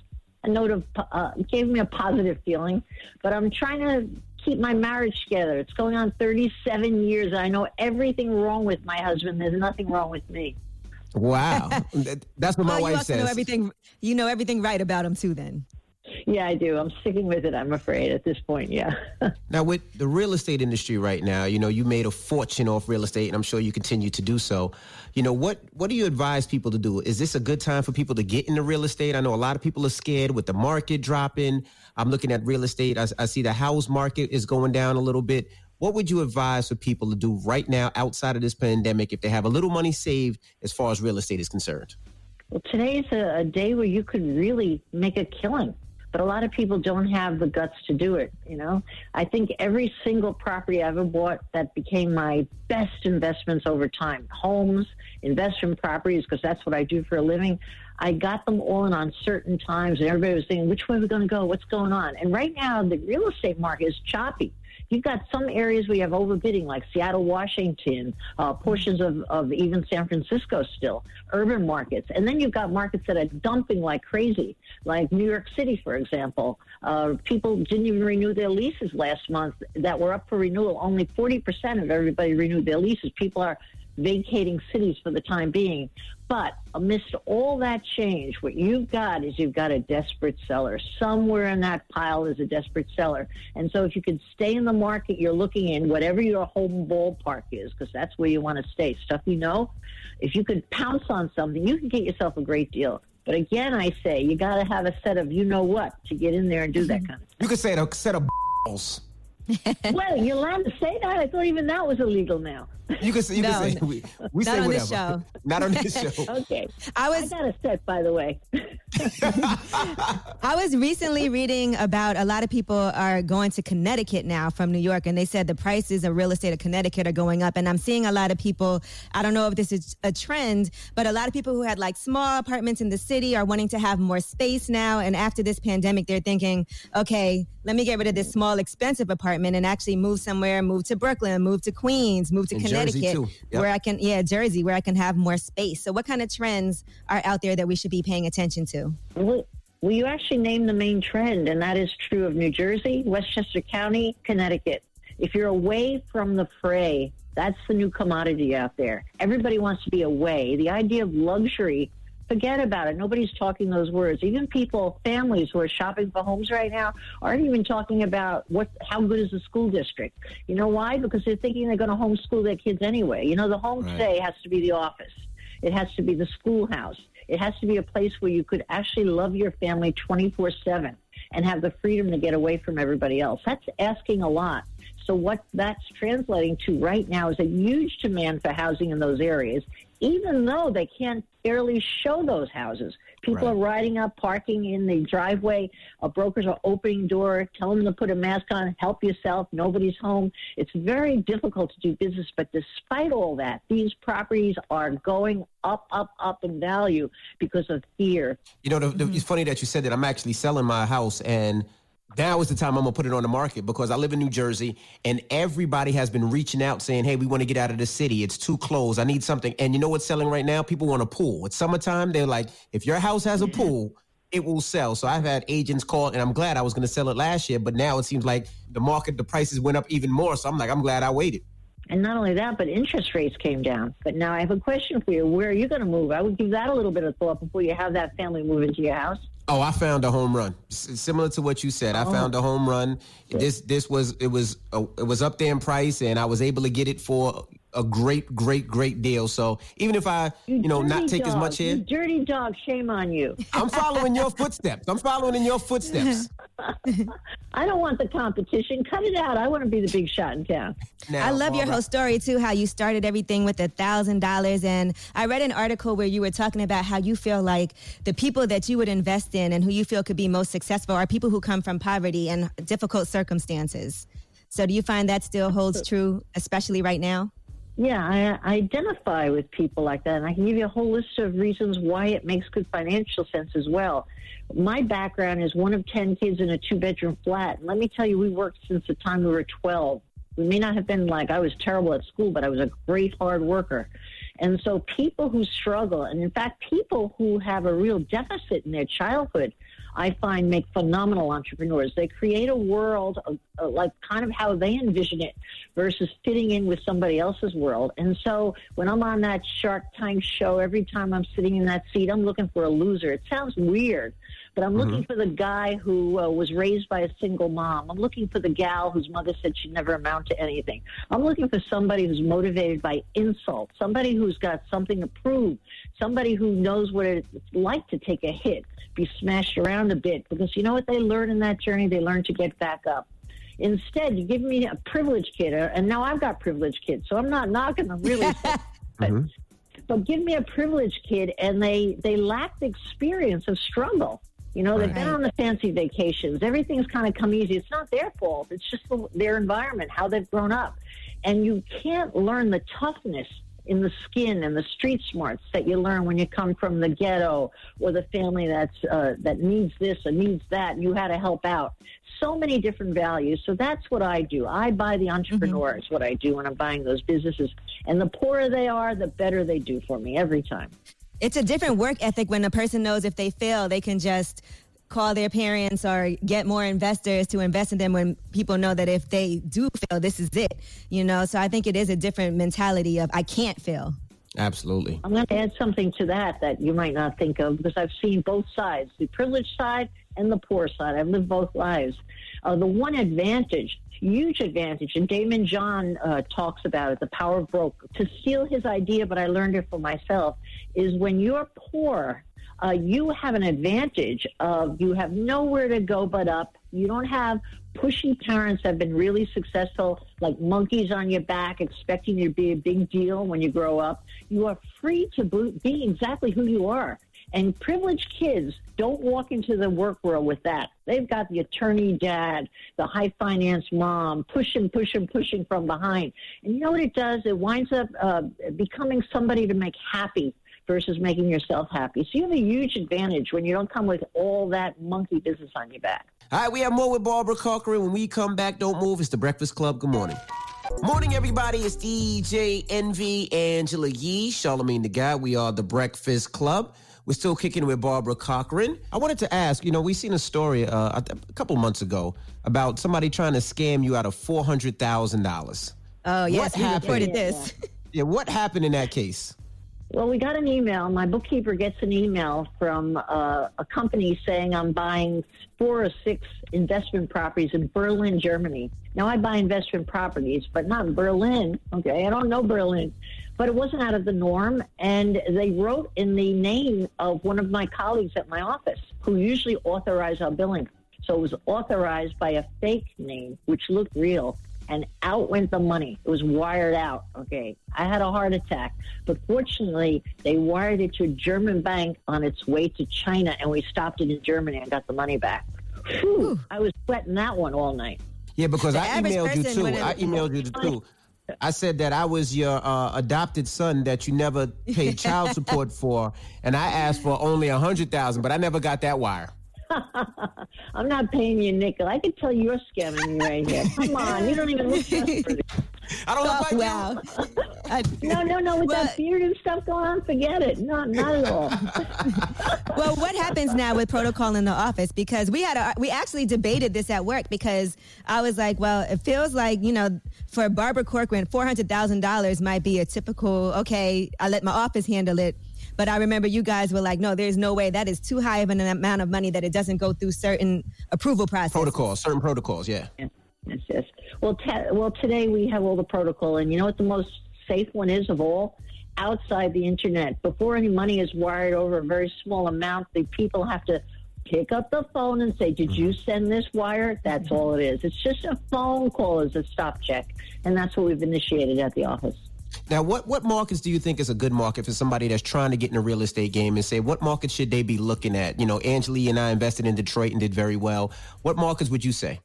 a note of uh, gave me a positive feeling. But I'm trying to keep my marriage together. It's going on 37 years. and I know everything wrong with my husband. There's nothing wrong with me. Wow. (laughs) That's what my oh, you wife also says. know everything. You know everything right about him too. Then. Yeah, I do. I'm sticking with it. I'm afraid at this point. Yeah. (laughs) Now, with the real estate industry right now, you know, you made a fortune off real estate, and I'm sure you continue to do so. You know, what what do you advise people to do? Is this a good time for people to get into real estate? I know a lot of people are scared with the market dropping. I'm looking at real estate. I, I see the house market is going down a little bit. What would you advise for people to do right now outside of this pandemic if they have a little money saved as far as real estate is concerned? Well, today's a, a day where you could really make a killing, but a lot of people don't have the guts to do it. You know, I think every single property I ever bought that became my best investments over time homes, investment properties, because that's what I do for a living. I got them all in on certain times, and everybody was thinking, which way are we going to go? What's going on? And right now, the real estate market is choppy. You've got some areas where you have overbidding, like Seattle, Washington, uh, portions of, of even San Francisco still, urban markets. And then you've got markets that are dumping like crazy, like New York City, for example. Uh, people didn't even renew their leases last month that were up for renewal. Only 40% of everybody renewed their leases. People are vacating cities for the time being. But amidst all that change, what you've got is you've got a desperate seller. Somewhere in that pile is a desperate seller. And so if you can stay in the market you're looking in, whatever your home ballpark is, because that's where you want to stay, stuff you know, if you could pounce on something, you can get yourself a great deal. But again, I say you got to have a set of you know what to get in there and do that mm-hmm. kind of You could say a set of balls. (laughs) well, you're allowed to say that. I thought even that was illegal now. You can say, you No, can say no. we, we Not say on whatever. this show. (laughs) Not on this show. (laughs) okay. I was. I got a set, by the way. I was recently reading about a lot of people are going to Connecticut now from New York, and they said the prices of real estate in Connecticut are going up. And I'm seeing a lot of people, I don't know if this is a trend, but a lot of people who had like small apartments in the city are wanting to have more space now. And after this pandemic, they're thinking, okay, let me get rid of this small, expensive apartment and actually move somewhere, move to Brooklyn, move to Queens, move to And Connecticut, too. Yep. where I can, yeah, Jersey, where I can have more space. So, what kind of trends are out there that we should be paying attention to? Well, well, you actually named the main trend, and that is true of New Jersey, Westchester County, Connecticut. If you're away from the fray, that's the new commodity out there. Everybody wants to be away. The idea of luxury, forget about it. Nobody's talking those words. Even people, families who are shopping for homes right now, aren't even talking about what how good is the school district. You know why? Because they're thinking they're going to homeschool their kids anyway. You know, the home Right. today has to be the office. It has to be the schoolhouse. It has to be a place where you could actually love your family 24 7 and have the freedom to get away from everybody else. That's asking a lot. So, what that's translating to right now is a huge demand for housing in those areas, even though they can't barely show those houses. People Right. are riding up, parking in the driveway. Uh, brokers are opening door, telling them to put a mask on, help yourself. Nobody's home. It's very difficult to do business, but despite all that, these properties are going up, up, up in value because of fear. You know, the, the, it's funny that you said that. I'm actually selling my house, and now is the time I'm gonna put it on the market because I live in New Jersey, and everybody has been reaching out saying, "Hey, we want to get out of the city. It's too close. I need something." And you know what's selling right now? People want a pool. It's summertime. They're like, if your house has a pool. It will sell. So I've had agents call, and I'm glad I was going to sell it last year, but now it seems like the market, the prices went up even more. So I'm like, I'm glad I waited. And not only that, but interest rates came down. But now I have a question for you. Where are you going to move? I would give that a little bit of thought before you have that family move into your house. Oh, I found a home run. S- similar to what you said, I Oh. found a home run. This this was it was uh, it was up there in price, and I was able to get it for a great, great, great deal. So even if I, you, know, not Dirty take as much here, You dirty dog, shame on you. I'm following your footsteps. I'm following in your footsteps. (laughs) I don't want the competition. Cut it out. I want to be the big shot in town. I love your whole story too. How you started everything with a thousand dollars, and I read an article where you were talking about how you feel like the people that you would invest in and who you feel could be most successful are people who come from poverty and difficult circumstances. So, do you find that still holds true, especially right now? Yeah, I, identify with people like that, and I can give you a whole list of reasons why it makes good financial sense as well. My background is one of 10 kids in a two bedroom flat. And let me tell you, we worked since the time we were 12. We may not have been like I was terrible at school, but I was a great hard worker. And so people who struggle, and in fact, people who have a real deficit in their childhood, I find make phenomenal entrepreneurs. They create a world of, uh, like kind of how they envision it versus fitting in with somebody else's world. And so when I'm on that Shark Tank show, every time I'm sitting in that seat, I'm looking for a loser. It sounds weird, but I'm looking for the guy who uh, was raised by a single mom. I'm looking for the gal whose mother said she'd never amount to anything. I'm looking for somebody who's motivated by insult, somebody who's got something to prove, somebody who knows what it's like to take a hit, be smashed around a bit. Because you know what they learn in that journey? They learn to get back up. Instead, you give me a privileged kid, uh, and now I've got privileged kids, so I'm not knocking them really. (laughs) but give me a privileged kid and they they lack the experience of struggle you know they've been on the fancy vacations. Everything's kind of come easy. It's not their fault. It's just the, their environment how they've grown up. And you can't learn the toughness in the skin and the street smarts that you learn when you come from the ghetto or the family that's uh, that needs this or needs that. And you had to help out. So many different values. So that's what i do. I buy the entrepreneur is what i do when i'm buying those businesses. And the poorer they are the better they do for me every time It's a different work ethic when a person knows if they fail, they can just call their parents or get more investors to invest in them when people know that if they do fail, this is it. You know, so I think it is a different mentality of I can't fail. Absolutely. I'm going to add something to that that you might not think of because I've seen both sides, the privileged side and the poor side. I've lived both lives. Uh, the one advantage, huge advantage, and Daymond John uh, talks about it, the power of broke. To steal his idea, but I learned it for myself, is when you're poor, uh, you have an advantage of you have nowhere to go but up. You don't have pushy parents that have been really successful, like monkeys on your back, expecting you to be a big deal when you grow up. You are free to be exactly who you are. And privileged kids don't walk into the work world with that. They've got the attorney dad, the high finance mom, pushing, pushing, pushing from behind. And you know what it does? It winds up uh, becoming somebody to make happy versus making yourself happy. So you have a huge advantage when you don't come with all that monkey business on your back. All right, we have more with Barbara Corcoran. When we come back, don't move. It's the Breakfast Club. Good morning. Morning, everybody. It's DJ Envy, Angela Yee, Charlamagne the Guy. We are the Breakfast Club. We're still kicking with Barbara Corcoran. I wanted to ask, you know, we seen a story uh, a couple months ago about somebody trying to scam you out of four hundred thousand dollars. Oh, yes, What we happened? reported this. (laughs) Yeah, what happened in that case? Well, we got an email. My bookkeeper gets an email from uh, a company saying I'm buying four or six investment properties in Berlin, Germany. Now, I buy investment properties, but not in Berlin. Okay, I don't know Berlin. But it wasn't out of the norm. And they wrote in the name of one of my colleagues at my office who usually authorize our billing. So it was authorized by a fake name, which looked real and out went the money. It was wired out. Okay. I had a heart attack, but fortunately, they wired it to a German bank on its way to China, and we stopped it in Germany and got the money back. Whew, I was sweating that one all night. Yeah, because The I emailed you too. I emailed you too. I said that I was your uh, adopted son that you never paid (laughs) child support for, and I asked for only a hundred thousand, but I never got that wire. (laughs) I'm not paying you a nickel. I can tell you're scamming me right here. Come on, you don't even look (laughs) trustworthy. I don't look like wow. No, no, no. With that beard and stuff going on, forget it. No, not at all. (laughs) well, what happens now with protocol in the office? Because we had a, we actually debated this at work because I was like, well, it feels like you know, for Barbara Corcoran, four hundred thousand dollars might be a typical. Okay, I let my office handle it. But I remember you guys were like, no, there's no way. That is too high of an amount of money that it doesn't go through certain approval process. Protocols, certain protocols, yeah. Yes, yes. Well, te- well, today we have all the protocol, and you know what the most safe one is of all? Outside the internet. Before any money is wired over a very small amount, the people have to pick up the phone and say, Did you send this wire? That's all it is. It's just a phone call as a stop check. And that's what we've initiated at the office. Now, what, what markets do you think is a good market for somebody that's trying to get in the real estate game and say, what markets should they be looking at? You know, Angela and I invested in Detroit and did very well. What markets would you say?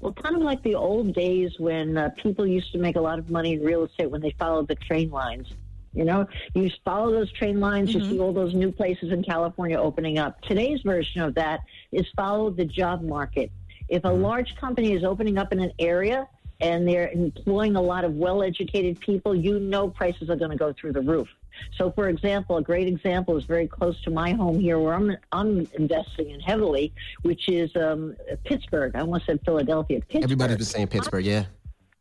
Well, kind of like the old days when uh, people used to make a lot of money in real estate when they followed the train lines. You know, you follow those train lines, you see all those new places in California opening up. Today's version of that is follow the job market. If a large company is opening up in an area and they're employing a lot of well educated people, you know prices are going to go through the roof. So, for example, a great example is very close to my home here, where I'm I'm investing in heavily, which is um, Pittsburgh. I almost said Philadelphia. Pittsburgh. Everybody's been saying Pittsburgh, yeah.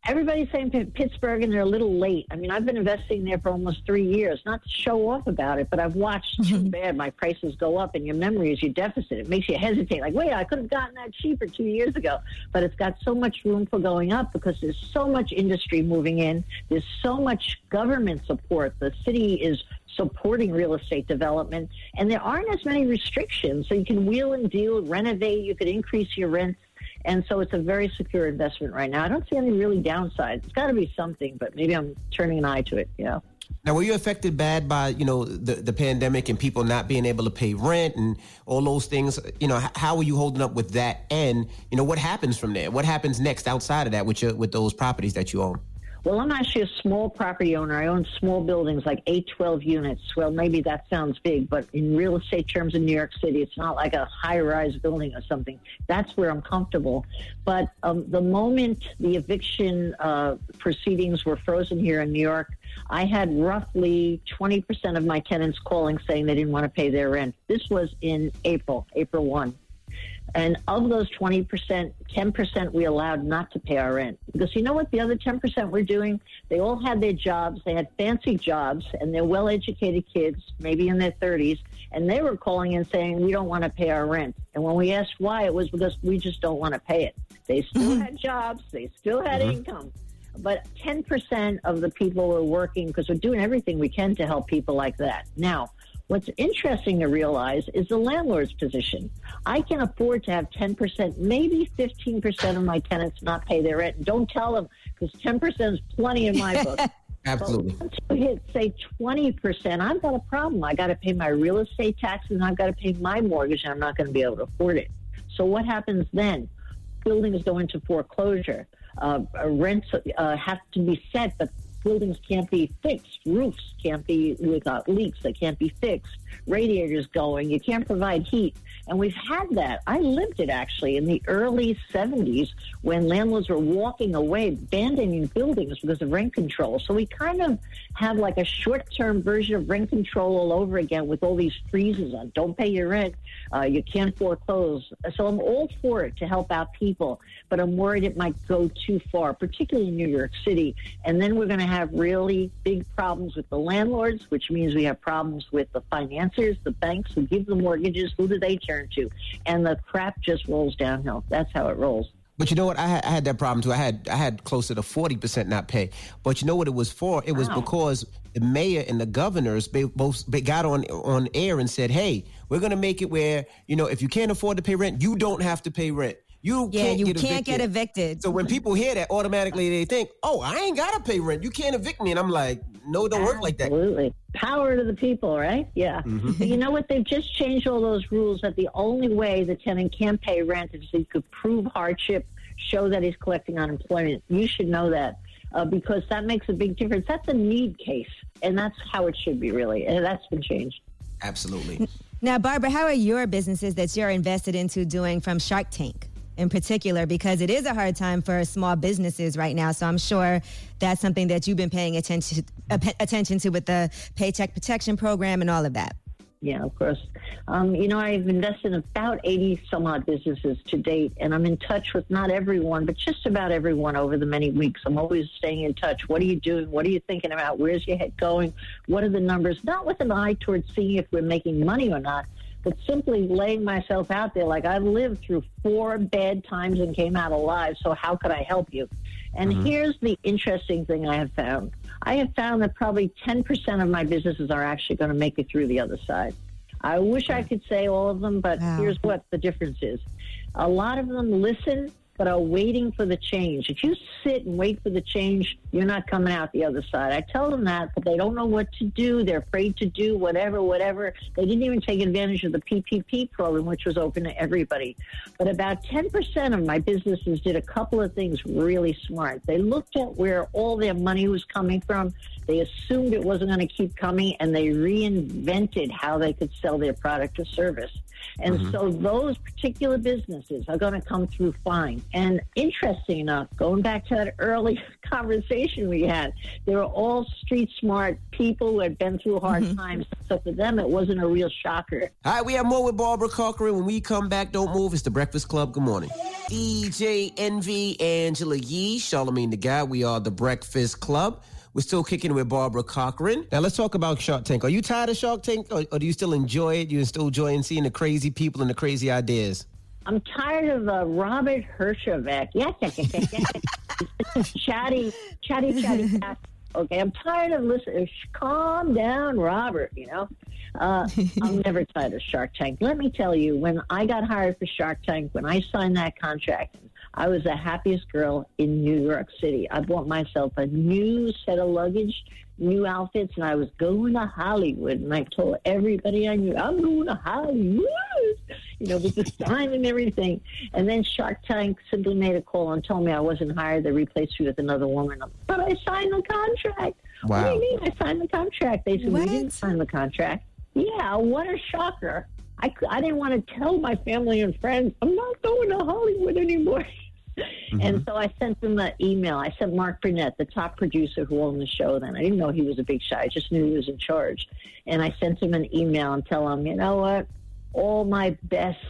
Everybody's saying Pittsburgh, and they're a little late. I mean, I've been investing there for almost three years. Not to show off about it, but I've watched too mm-hmm. bad my prices go up, and your memory is your deficit. It makes you hesitate. Like, wait, I could have gotten that cheaper two years ago, but it's got so much room for going up because there's so much industry moving in. There's so much government support. The city is supporting real estate development, and there aren't as many restrictions. So you can wheel and deal, renovate. You could increase your rents. And so it's a very secure investment right now. I don't see any really downsides. It's got to be something, but maybe I'm turning an eye to it. Yeah. Now, were you affected bad by you know the the pandemic and people not being able to pay rent and all those things? You know, how are you holding up with that? And you know, what happens from there? What happens next outside of that with your with those properties that you own? Well, I'm actually a small property owner. I own small buildings, like 8, 12 units. Well, maybe that sounds big, but in real estate terms in New York City, it's not like a high rise building or something. That's where I'm comfortable. But um, the moment the eviction uh, proceedings were frozen here in New York, I had roughly 20% of my tenants calling saying they didn't want to pay their rent. This was in April, April 1. And of those 20%, 10% we allowed not to pay our rent. Because you know what the other 10% were doing? They all had their jobs, they had fancy jobs, and they're well educated kids, maybe in their 30s, and they were calling and saying, We don't want to pay our rent. And when we asked why, it was because we just don't want to pay it. They still mm-hmm. had jobs, they still had mm-hmm. income. But 10% of the people were working because we're doing everything we can to help people like that. Now, What's interesting to realize is the landlord's position. I can afford to have 10%, maybe 15% of my tenants not pay their rent. Don't tell them because 10% is plenty in my book. (laughs) Absolutely. But once you hit, say, 20%, I've got a problem. I got to pay my real estate taxes and I've got to pay my mortgage and I'm not going to be able to afford it. So what happens then? Buildings go into foreclosure. Uh, rents uh, have to be set, but buildings can't be fixed. Roofs can't be without leaks. They can't be fixed. Radiators going. You can't provide heat. And we've had that. I lived it actually in the early 70s when landlords were walking away, abandoning buildings because of rent control. So we kind of have like a short term version of rent control all over again with all these freezes on don't pay your rent, uh, you can't foreclose. So I'm all for it to help out people, but I'm worried it might go too far, particularly in New York City. And then we're going to have really big problems with the landlords, which means we have problems with the financiers, the banks who give the mortgages. Who do they turn to? And the crap just rolls downhill. That's how it rolls. But you know what? I had, I had that problem too. I had I had closer to forty percent not pay. But you know what it was for? It was Wow. because the mayor and the governors they both they got on on air and said, "Hey, we're going to make it where you know if you can't afford to pay rent, you don't have to pay rent. You Yeah, can't you get can't evicted. get evicted. So when people hear that, automatically they think, "Oh, I ain't got to pay rent. You can't evict me." And I'm like, "No, it don't work like that." Absolutely. Power to the people, right? Yeah. But you know what? They've just changed all those rules that the only way the tenant can pay rent is if he could prove hardship, show that he's collecting unemployment. You should know that uh, because that makes a big difference. That's a need case, and that's how it should be, really. And that's been changed. Absolutely. Now, Barbara, how are your businesses that you're invested into doing from Shark Tank in particular? Because it is a hard time for small businesses right now. So I'm sure that's something that you've been paying attention uh, attention to with the Paycheck Protection Program and all of that. Yeah, of course. Um, you know, I've invested in about 80 some odd businesses to date, and I'm in touch with not everyone, but just about everyone over the many weeks. I'm always staying in touch. What are you doing? What are you thinking about? Where's your head going? What are the numbers? Not with an eye towards seeing if we're making money or not, but simply laying myself out there like I've lived through four bad times and came out alive. So how could I help you? And Mhm. here's the interesting thing I have found. I have found that probably 10% of my businesses are actually going to make it through the other side. I wish I could say all of them, but here's what the difference is. A lot of them listen, but are waiting for the change. If you sit and wait for the change, you're not coming out the other side. I tell them that, but they don't know what to do. They're afraid to do whatever, whatever. They didn't even take advantage of the PPP program, which was open to everybody. But about 10% of my businesses did a couple of things really smart. They looked at where all their money was coming from. They assumed it wasn't going to keep coming, and they reinvented how they could sell their product or service. And Mhm. so those particular businesses are going to come through fine. And interesting enough, going back to that early (laughs) conversation we had, they were all street smart people who had been through hard times. So for them, it wasn't a real shocker. All right, we have more with Barbara Corcoran. When we come back, don't move. It's the Breakfast Club. Good morning. DJ Envy, Angela Yee, Charlamagne the Guy. We are the Breakfast Club. We're still kicking with Barbara Corcoran. Now let's talk about Shark Tank. Are you tired of Shark Tank, or, or do you still enjoy it? You still enjoying seeing the crazy people and the crazy ideas? I'm tired of uh, Robert Herjavec. Yes, yes, yes, yes, yes. (laughs) chatty, chatty, chatty. cat. Okay, I'm tired of listening. Calm down, Robert. You know, uh, I'm (laughs) never tired of Shark Tank. Let me tell you, when I got hired for Shark Tank, when I signed that contract, I was the happiest girl in New York City. I bought myself a new set of luggage, new outfits, and I was going to Hollywood. And I told everybody I knew, I'm going to Hollywood, you know, with the (laughs) sign and everything. And then Shark Tank simply made a call and told me I wasn't hired. They replaced me with another woman. But I signed the contract. What do you mean I signed the contract? They said, we didn't sign the contract. Yeah, what a shocker. I, I didn't want to tell my family and friends, I'm not going to Hollywood anymore. (laughs) And mm-hmm. so I sent them an email. I sent Mark Burnett, the top producer who owned the show then. I didn't know he was a big shot. I just knew he was in charge. And I sent him an email and tell him, you know what? All my best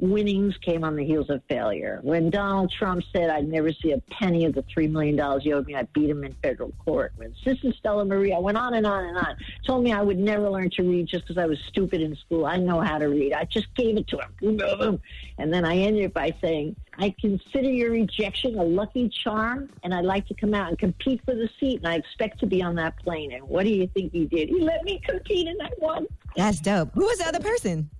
winnings came on the heels of failure. When Donald Trump said I'd never see a penny of the $3 million he owed me, I beat him in federal court. When Sister Stella Maria went on and on and on, told me I would never learn to read just because I was stupid in school. I know how to read. I just gave it to him. Boom, boom, boom. And then I ended it by saying, I consider your rejection a lucky charm, and I'd like to come out and compete for the seat, and I expect to be on that plane. And what do you think he did? He let me compete, and I won. That's dope. Who was the other person?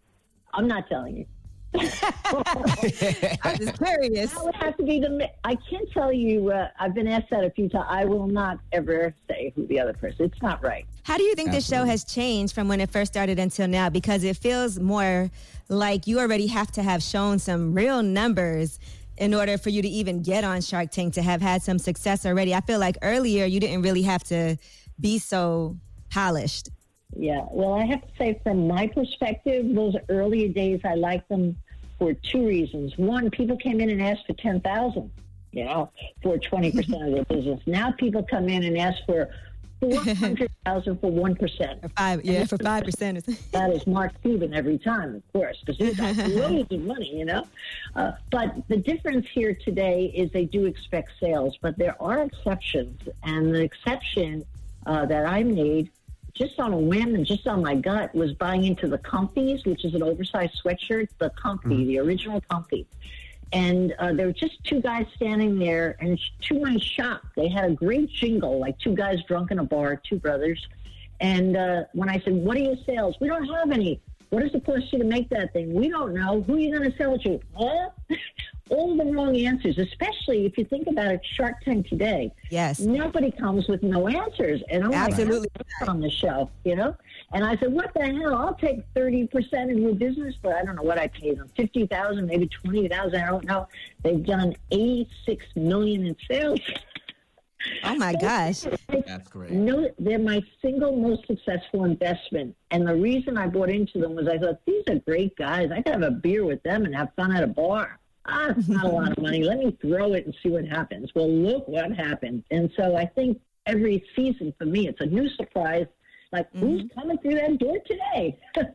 I'm not telling you. (laughs) I'm just curious. That would have to be the. I can't tell you. Uh, I've been asked that a few times. I will not ever say who the other person. It's not right. How do you think the show has changed from when it first started until now? Because it feels more like you already have to have shown some real numbers in order for you to even get on Shark Tank to have had some success already. I feel like earlier you didn't really have to be so polished. Yeah. Well, I have to say, from my perspective, those earlier days, I liked them for two reasons. One, people came in and asked for ten thousand. You know, for twenty percent of (laughs) their business. Now people come in and ask for four hundred thousand for one percent. (laughs) Five, yeah, for five percent. (laughs) that is Mark Cuban every time, of course, because he's got loads of money, you know. Uh, but the difference here today is they do expect sales, but there are exceptions, and the exception uh, that I made. Just on a whim and just on my gut was buying into the Comfies, which is an oversized sweatshirt, the Comfy, the original Comfy. And uh, there were just two guys standing there, and to my shock, they had a great jingle, like two guys drunk in a bar, two brothers. And uh, when I said, "What are your sales?" We don't have any. What it cost you to make that thing? We don't know. Who are you going to sell it to? Huh? (laughs) All the wrong answers, especially if you think about it. Shark Tank today. Yes. Nobody comes with no answers, and I'm Absolutely. like, on the show, you know. And I said, "What the hell? I'll take thirty percent of your business, but I don't know what I paid them. Fifty thousand, maybe twenty thousand. I don't know. They've done eighty-six million in sales." Oh my gosh. That's great. No, they're my single most successful investment. And the reason I bought into them was I thought, these are great guys. I could have a beer with them and have fun at a bar. Ah, it's not a lot of money. Let me throw it and see what happens. Well, look what happened. And so I think every season for me, it's a new surprise. Like, who's coming through that door today? (laughs)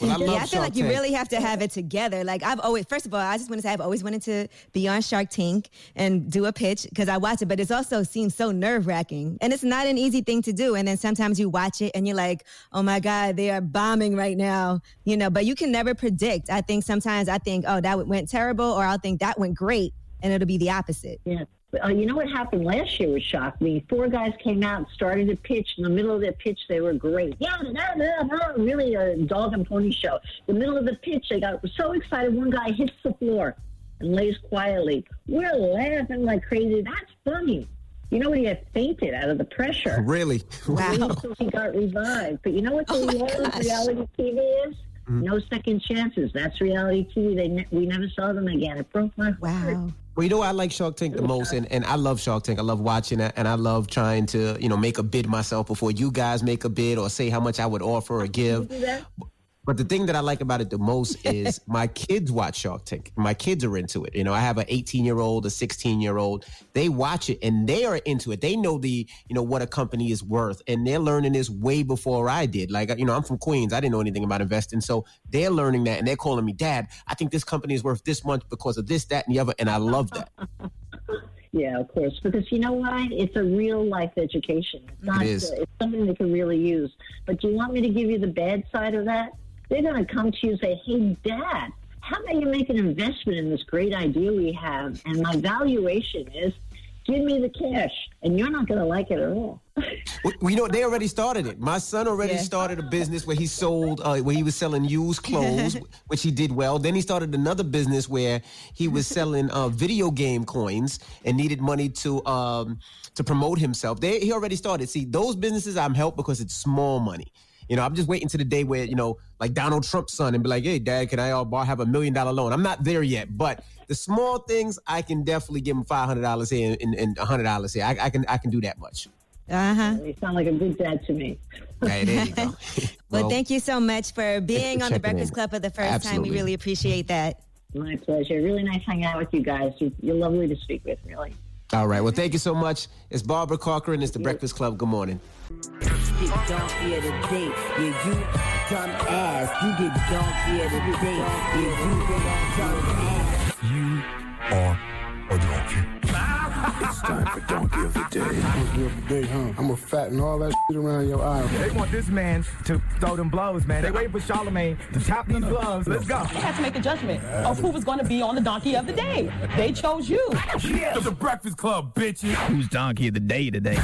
Well, I yeah, I feel Shark like you really have to have it together. Like I've always, first of all, I just want to say I've always wanted to be on Shark Tank and do a pitch because I watch it, but it's also seems so nerve wracking, and it's not an easy thing to do. And then sometimes you watch it and you're like, oh my god, they are bombing right now, you know. But you can never predict. I think sometimes I think, oh, that went terrible, or I'll think that went great, and it'll be the opposite. Yeah. Uh, you know what happened last year was shocked me. Four guys came out, and started to pitch. In the middle of their pitch, they were great. Yeah, da, da, really a dog and pony show. The middle of the pitch, they got so excited. One guy hits the floor and lays quietly. We're laughing like crazy. That's funny. You know what? He had fainted out of the pressure. Really? Wow. So he got revived. But you know what the of reality TV is? No second chances. That's reality TV. They ne- we never saw them again. It broke my heart. Wow. Well, you know, I like Shark Tank the most, and, and I love Shark Tank. I love watching it, and I love trying to, you know, make a bid myself before you guys make a bid or say how much I would offer or give. But the thing that I like about it the most (laughs) is my kids watch Shark Tank. My kids are into it. You know, I have an 18 year old, a 16 year old. They watch it and they are into it. They know the, you know, what a company is worth, and they're learning this way before I did. Like, you know, I'm from Queens. I didn't know anything about investing, so they're learning that, and they're calling me, Dad. I think this company is worth this much because of this, that, and the other, and I love that. (laughs) Yeah, of course. Because you know why? It's a real life education. It's not. is. uh, it's something they can really use. But do you want me to give you the bad side of that? They're going to come to you and say, "Hey, Dad, how about you make an investment in this great idea we have? And my valuation is, give me the cash." And you're not going to like it at all. (laughs) Well, you know, they already started it. My son already Yeah. started a business where he sold, uh, where he was selling used clothes, (laughs) which he did well. Then he started another business where he was (laughs) selling uh, video game coins and needed money to um, to promote himself. They, he already started. See, those businesses I'm helped because it's small money. You know, I'm just waiting to the day where you know, like Donald Trump's son, and be like, "Hey, Dad, can I uh, borrow, have a million dollar loan?" I'm not there yet, but the small things I can definitely give him five hundred dollars here and, and hundred dollars here. I, I can I can do that much. Uh huh. You sound like a good dad to me. Hey, there you go. (laughs) Well, thank you so much for being for on the Breakfast in. Club for the first time. We really appreciate that. My pleasure. Really nice hanging out with you guys. You- You're lovely to speak with. Really. All right. Well, thank you so much. It's Barbara Corcoran. It's the Breakfast Club. Good morning. A donkey. It's time for Donkey of the Day. Donkey of the Day, huh? I'm gonna fatten all that shit around your eye. They want this man to throw them blows, man. They waiting for Charlamagne to chop these gloves. Let's go. They had to make a judgment of who was going to be on the donkey of the day. They chose you. Yeah, the Breakfast Club, bitches. Who's donkey of the day today?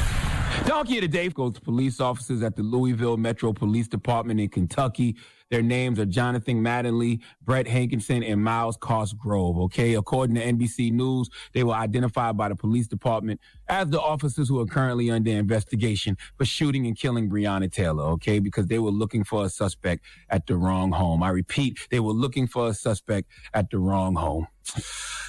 Donkey of the day goes to police officers at the Louisville Metro Police Department in Kentucky. Their names are Jonathan Mattingly, Brett Hankinson, and Miles Cosgrove. Okay. According to NBC News, they were identified by the police department as the officers who are currently under investigation for shooting and killing Breonna Taylor. Okay. Because they were looking for a suspect at the wrong home. I repeat, they were looking for a suspect at the wrong home.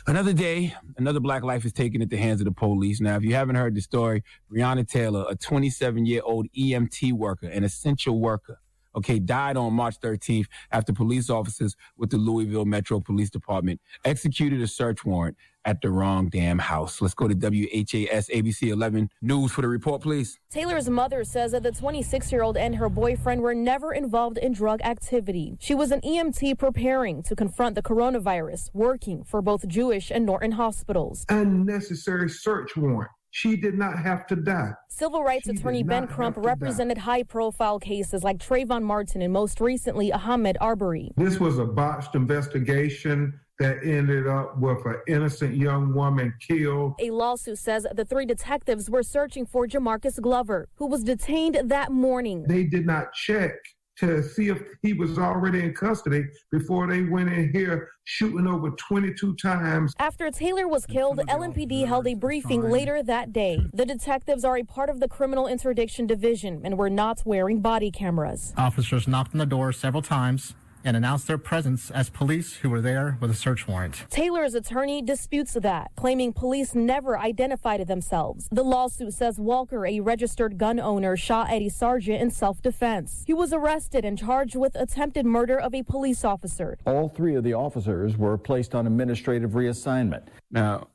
Another day, another black life is taken at the hands of the police. Now, if you haven't heard the story, Breonna Taylor, a 27 year old EMT worker, an essential worker, okay, died on March 13th after police officers with the Louisville Metro Police Department executed a search warrant at the wrong damn house. Let's go to WHAS ABC 11 News for the report, please. Taylor's mother says that the 26 year old and her boyfriend were never involved in drug activity. She was an EMT preparing to confront the coronavirus, working for both Jewish and Norton hospitals. Unnecessary search warrant. She did not have to die. Civil rights attorney Ben Crump represented high profile cases like Trayvon Martin and most recently Ahmaud Arbery. This was a botched investigation that ended up with an innocent young woman killed. A lawsuit says the three detectives were searching for Jamarcus Glover, who was detained that morning. They did not check to see if he was already in custody before they went in here shooting over 22 times. After Taylor was killed, LMPD held a briefing later that day. The detectives are a part of the Criminal Interdiction Division and were not wearing body cameras. Officers knocked on the door several times and announced their presence as police who were there with a search warrant. Taylor's attorney disputes that, claiming police never identified themselves. The lawsuit says Walker, a registered gun owner, shot Eddie Sargent in self defense. He was arrested and charged with attempted murder of a police officer. All three of the officers were placed on administrative reassignment. Now,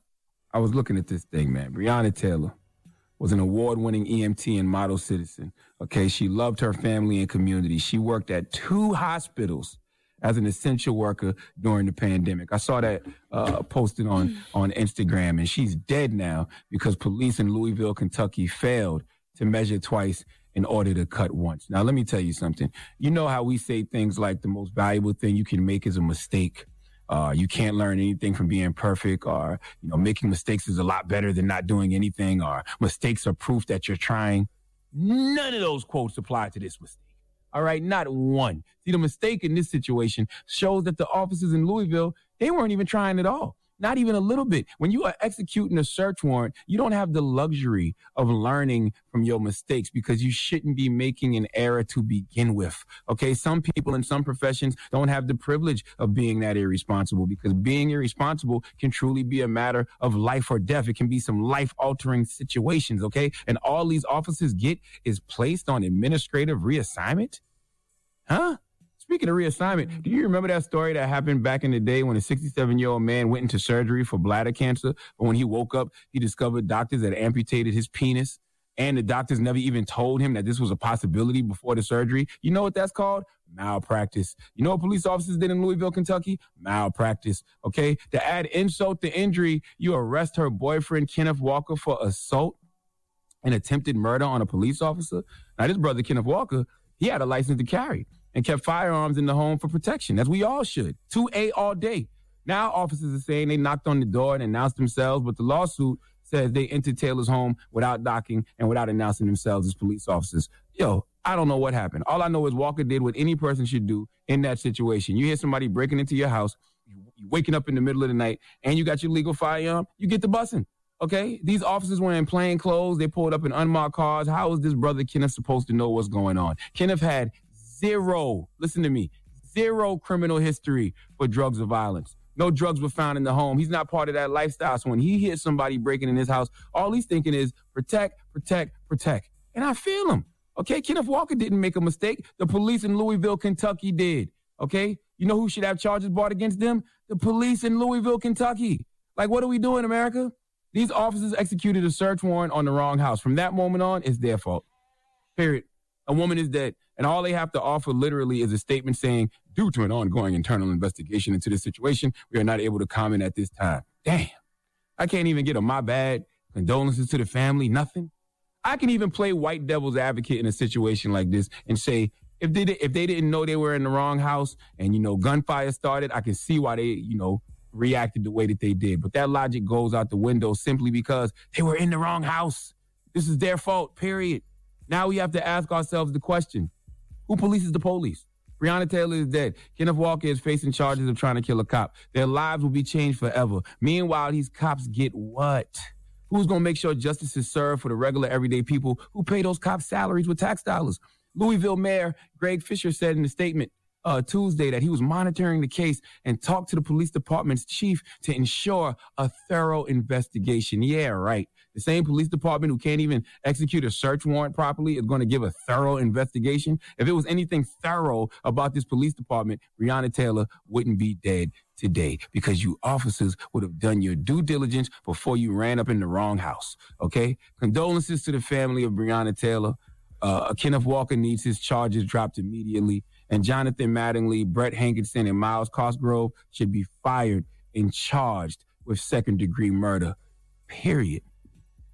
I was looking at this thing, man. Breonna Taylor was an award winning EMT and model citizen. Okay. She loved her family and community. She worked at two hospitals as an essential worker during the pandemic. I saw that uh, posted on, on Instagram, and she's dead now because police in Louisville, Kentucky failed to measure twice in order to cut once. Now, let me tell you something. You know how we say things like the most valuable thing you can make is a mistake. Uh, you can't learn anything from being perfect, or you know, making mistakes is a lot better than not doing anything, or mistakes are proof that you're trying. None of those quotes apply to this mistake. All right, not one. See, the mistake in this situation shows that the officers in Louisville they weren't even trying at all. Not even a little bit. When you are executing a search warrant, you don't have the luxury of learning from your mistakes because you shouldn't be making an error to begin with. Okay. Some people in some professions don't have the privilege of being that irresponsible because being irresponsible can truly be a matter of life or death. It can be some life altering situations. Okay. And all these officers get is placed on administrative reassignment. Huh? Speaking of reassignment, do you remember that story that happened back in the day when a 67 year old man went into surgery for bladder cancer? But when he woke up, he discovered doctors had amputated his penis and the doctors never even told him that this was a possibility before the surgery. You know what that's called? Malpractice. You know what police officers did in Louisville, Kentucky? Malpractice. Okay. To add insult to injury, you arrest her boyfriend, Kenneth Walker, for assault and attempted murder on a police officer. Now, this brother, Kenneth Walker, he had a license to carry and kept firearms in the home for protection, as we all should. 2A all day. Now officers are saying they knocked on the door and announced themselves, but the lawsuit says they entered Taylor's home without knocking and without announcing themselves as police officers. Yo, I don't know what happened. All I know is Walker did what any person should do in that situation. You hear somebody breaking into your house, you waking up in the middle of the night, and you got your legal firearm, you get the busing. Okay, these officers were in plain clothes. They pulled up in unmarked cars. How is this brother Kenneth supposed to know what's going on? Kenneth had zero, listen to me, zero criminal history for drugs or violence. No drugs were found in the home. He's not part of that lifestyle. So when he hears somebody breaking in his house, all he's thinking is protect, protect, protect. And I feel him. Okay, Kenneth Walker didn't make a mistake. The police in Louisville, Kentucky did. Okay, you know who should have charges brought against them? The police in Louisville, Kentucky. Like, what are we doing, America? These officers executed a search warrant on the wrong house. From that moment on, it's their fault. Period. A woman is dead. And all they have to offer literally is a statement saying, due to an ongoing internal investigation into this situation, we are not able to comment at this time. Damn. I can't even get a my bad, condolences to the family, nothing. I can even play white devil's advocate in a situation like this and say, if they if they didn't know they were in the wrong house and you know gunfire started, I can see why they you know reacted the way that they did. But that logic goes out the window simply because they were in the wrong house. This is their fault. Period. Now we have to ask ourselves the question: Who polices the police? Breonna Taylor is dead. Kenneth Walker is facing charges of trying to kill a cop. Their lives will be changed forever. Meanwhile, these cops get what? Who's going to make sure justice is served for the regular everyday people who pay those cops' salaries with tax dollars? Louisville Mayor Greg Fisher said in a statement uh, Tuesday that he was monitoring the case and talked to the police department's chief to ensure a thorough investigation. Yeah, right. The same police department who can't even execute a search warrant properly is going to give a thorough investigation. If it was anything thorough about this police department, Breonna Taylor wouldn't be dead today because you officers would have done your due diligence before you ran up in the wrong house. Okay. Condolences to the family of Breonna Taylor. Uh, Kenneth Walker needs his charges dropped immediately. And Jonathan Mattingly, Brett Hankinson, and Miles Cosgrove should be fired and charged with second degree murder. Period.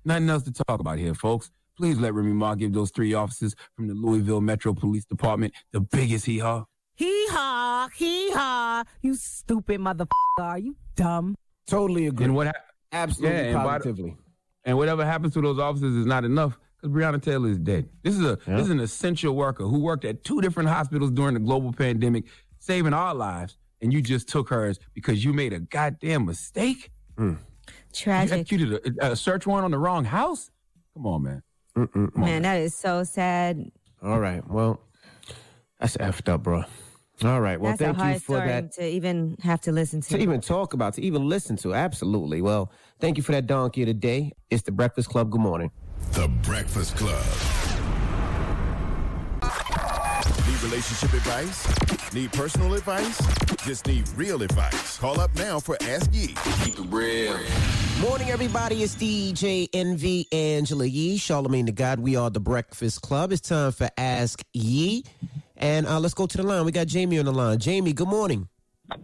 Nothing else to talk about here, folks. Please let Remy Ma give those three officers from the Louisville Metro Police Department the biggest hee haw. Hee haw, hee haw. You stupid motherfucker. Are you dumb? Totally agree. And what ha- Absolutely, Yeah, and by the- positively. And whatever happens to those officers is not enough because Breonna Taylor is dead. This is a this is an essential worker who worked at two different hospitals during the global pandemic, saving our lives, and you just took hers because you made a goddamn mistake. You Tragic. executed a, a search warrant on the wrong house. Come on, man. Man, that is so sad. All right. Well, that's effed up, bro. All right. Well, That's a thank hard you for story that. to even have to listen to. To even talk about, to even listen to. Absolutely. Well, thank you for that donkey of the day. It's the Breakfast Club. Good morning. The Breakfast Club. Need relationship advice? Need personal advice? Just need real advice. Call up now for Ask Yee. Keep it real. Morning, everybody. It's DJ Envy Angela Yee, Charlamagne the God. We are the Breakfast Club. It's time for Ask Yee. And uh, let's go to the line. We got Jamie on the line. Jamie, good morning.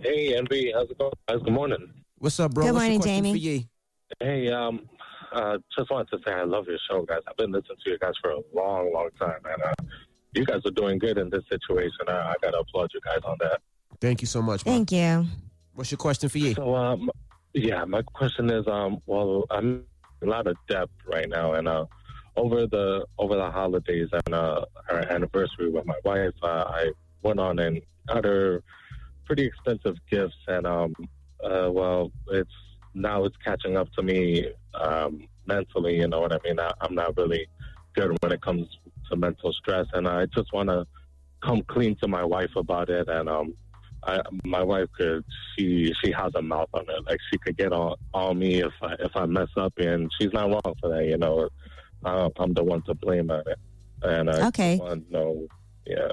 Hey, Envy. how's it going? Guys, good morning. What's up, bro? Good What's your morning, Jamie. For Yee? Hey, um, uh, just wanted to say I love your show, guys. I've been listening to you guys for a long, long time, and uh, you guys are doing good in this situation. I, I got to applaud you guys on that. Thank you so much. bro. Thank you. What's your question for you? So, um, yeah, my question is, um, well, I'm a lot of debt right now, and uh, over the over the holidays and uh, our anniversary with my wife, uh, I went on and got her pretty expensive gifts, and um, uh, well, it's now it's catching up to me um, mentally. You know what I mean? I, I'm not really good when it comes to mental stress, and I just want to come clean to my wife about it, and um, I, my wife could she she has a mouth on it. Like she could get on on me if I if I mess up, and she's not wrong for that. You know, uh, I'm the one to blame on it, and I Okay. want to know, yeah,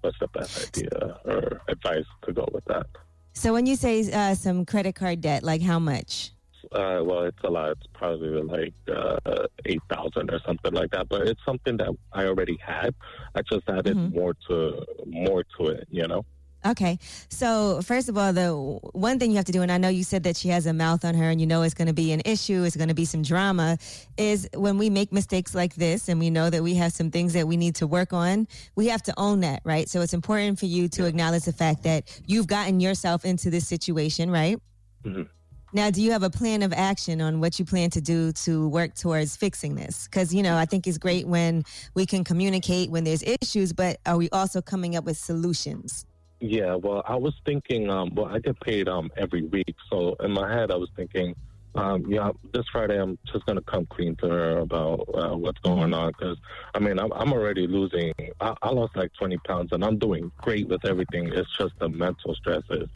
what's the best idea or advice to go with that. So when you say uh, some credit card debt, like how much? Uh, well, it's a lot. It's probably like uh, eight thousand or something like that. But it's something that I already had. I just added more to more to it. You know. Okay. So, first of all, the one thing you have to do, and I know you said that she has a mouth on her and you know it's going to be an issue, it's going to be some drama, is when we make mistakes like this and we know that we have some things that we need to work on, we have to own that, right? So, it's important for you to acknowledge the fact that you've gotten yourself into this situation, right? Mhm. Now, do you have a plan of action on what you plan to do to work towards fixing this? Because, you know, I think it's great when we can communicate when there's issues, but are we also coming up with solutions? Yeah, well, I was thinking, um, well, I get paid um, every week. So in my head, I was thinking, um, yeah, this Friday, I'm just going to come clean to her about uh, what's going on. Because, I mean, I'm, I'm already losing, I, I lost like 20 pounds and I'm doing great with everything. It's just the mental stresses.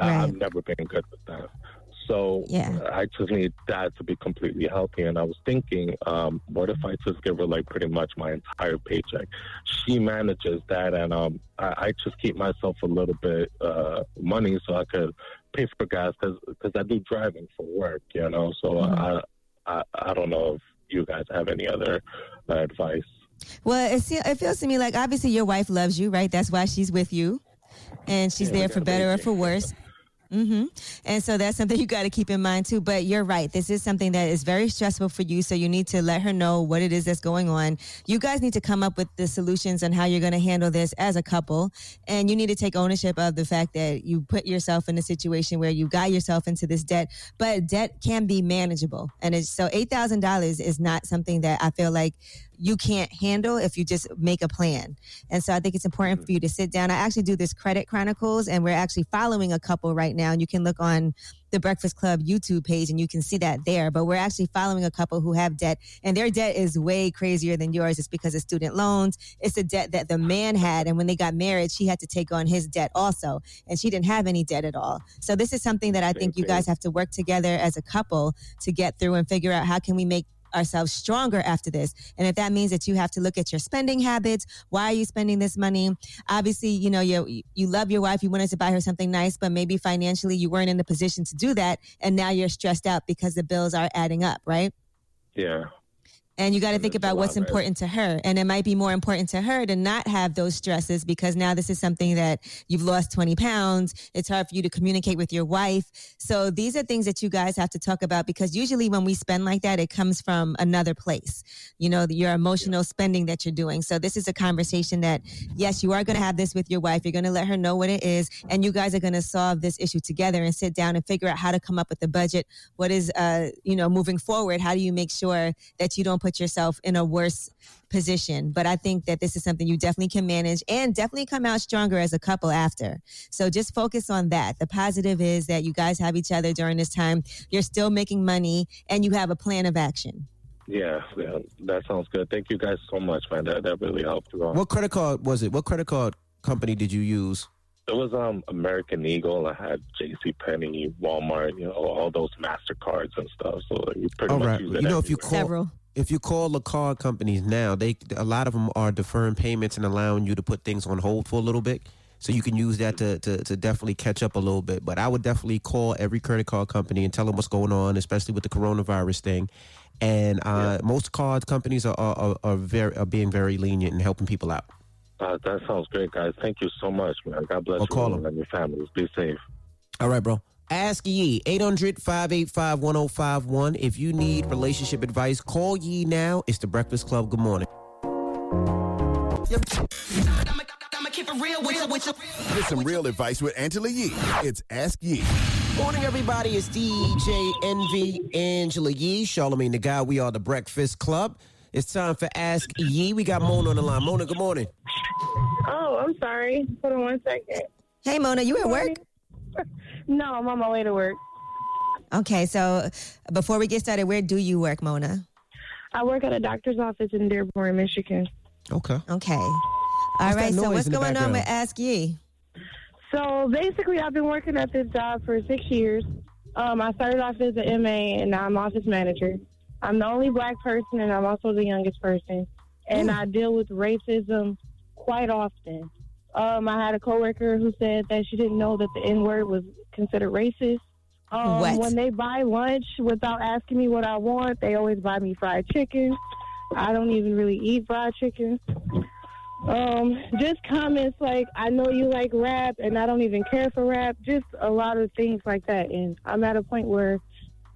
Uh, I've never been good with that. So Yeah. I just need that to be completely healthy. And I was thinking, um, what if I just give her like pretty much my entire paycheck? She manages that, and um, I, I just keep myself a little bit uh, money so I could pay for gas because I do driving for work, you know. So I, I I don't know if you guys have any other uh, advice. Well, it, it feels to me like obviously your wife loves you, right? That's why she's with you, and she's Yeah, there for better or for worse. Hmm And so that's something (laughs) you got to keep in mind too. But you're right. This is something that is very stressful for you. So you need to let her know what it is that's going on. You guys need to come up with the solutions on how you're going to handle this as a couple. And you need to take ownership of the fact that you put yourself in a situation where you got yourself into this debt, but debt can be manageable. And so $8,000 is not something that I feel like you can't handle if you just make a plan. And so I think it's important mm. for you to sit down. I actually do this credit chronicles and we're actually following a couple right now. And you can look on the Breakfast Club YouTube page and you can see that there. But we're actually following a couple who have debt and their debt is way crazier than yours. It's because of student loans. It's a debt that the man had. And when they got married, she had to take on his debt also. And she didn't have any debt at all. So this is something that I think you guys have to work together as a couple to get through and figure out how can we make ourselves stronger after this. And if that means that you have to look at your spending habits, why are you spending this money? Obviously, you know, you you love your wife, you wanted to buy her something nice, but maybe financially you weren't in the position to do that and now you're stressed out because the bills are adding up, right? Yeah. And you got to think about what's important to her. And it might be more important to her to not have those stresses because now this is something that you've lost 20 pounds. It's hard for you to communicate with your wife. So these are things that you guys have to talk about because usually when we spend like that, it comes from another place, you know, your emotional spending that you're doing. So this is a conversation that, yes, you are going to have this with your wife. You're going to let her know what it is. And you guys are going to solve this issue together and sit down and figure out how to come up with a budget. What is, uh, you know, moving forward? How do you make sure that you don't put yourself in a worse position? But I think that this is something you definitely can manage and definitely come out stronger as a couple after. So just focus on that. The positive is that you guys have each other during this time. You're still making money and you have a plan of action. Yeah, yeah, that sounds good. Thank you guys so much, man. That that really helped. you out. What credit card was it? What credit card company did you use? It was um American Eagle. I had J.C. Penney, Walmart, you know, all those Mastercards and stuff. So you pretty All much right. use it You know, if you everywhere. call if you call the card companies now, they a lot of them are deferring payments and allowing you to put things on hold for a little bit. So you can use that to, to, to definitely catch up a little bit. But I would definitely call every credit card company and tell them what's going on, especially with the coronavirus thing. And uh, most card companies are, are, are, very, are being very lenient and helping people out. Uh, that sounds great, guys. Thank you so much, man. God bless Well, you call all 'em. and your families. Be safe. All right, bro. Ask Yee, 800 585 1051. If you need relationship advice, call Yee now. It's the Breakfast Club. Good morning. Get some real advice with Angela Yee. It's Ask Yee. Morning, everybody. It's DJ Envy, Angela Yee, Charlamagne the Guy. We are the Breakfast Club. It's time for Ask Yee. We got Mona on the line. Mona, good morning. Oh, I'm sorry. Hold on one second. Hey, Mona, you at work? (laughs) No, I'm on my way to work. Okay, so before we get started, where do you work, Mona? I work at a doctor's office in Dearborn, Michigan. Okay. Okay. All What's right, so what's going on background? with Ask Yee? So basically, I've been working at this job for six years. Um, I started off as an MA, and now I'm office manager. I'm the only black person, and I'm also the youngest person. And I deal with racism quite often. Um, I had a coworker who said that she didn't know that the N word was considered racist. Um, What? When they buy lunch without asking me what I want, they always buy me fried chicken. I don't even really eat fried chicken. Um, just comments like, I know you like rap and I don't even care for rap. Just a lot of things like that. And I'm at a point where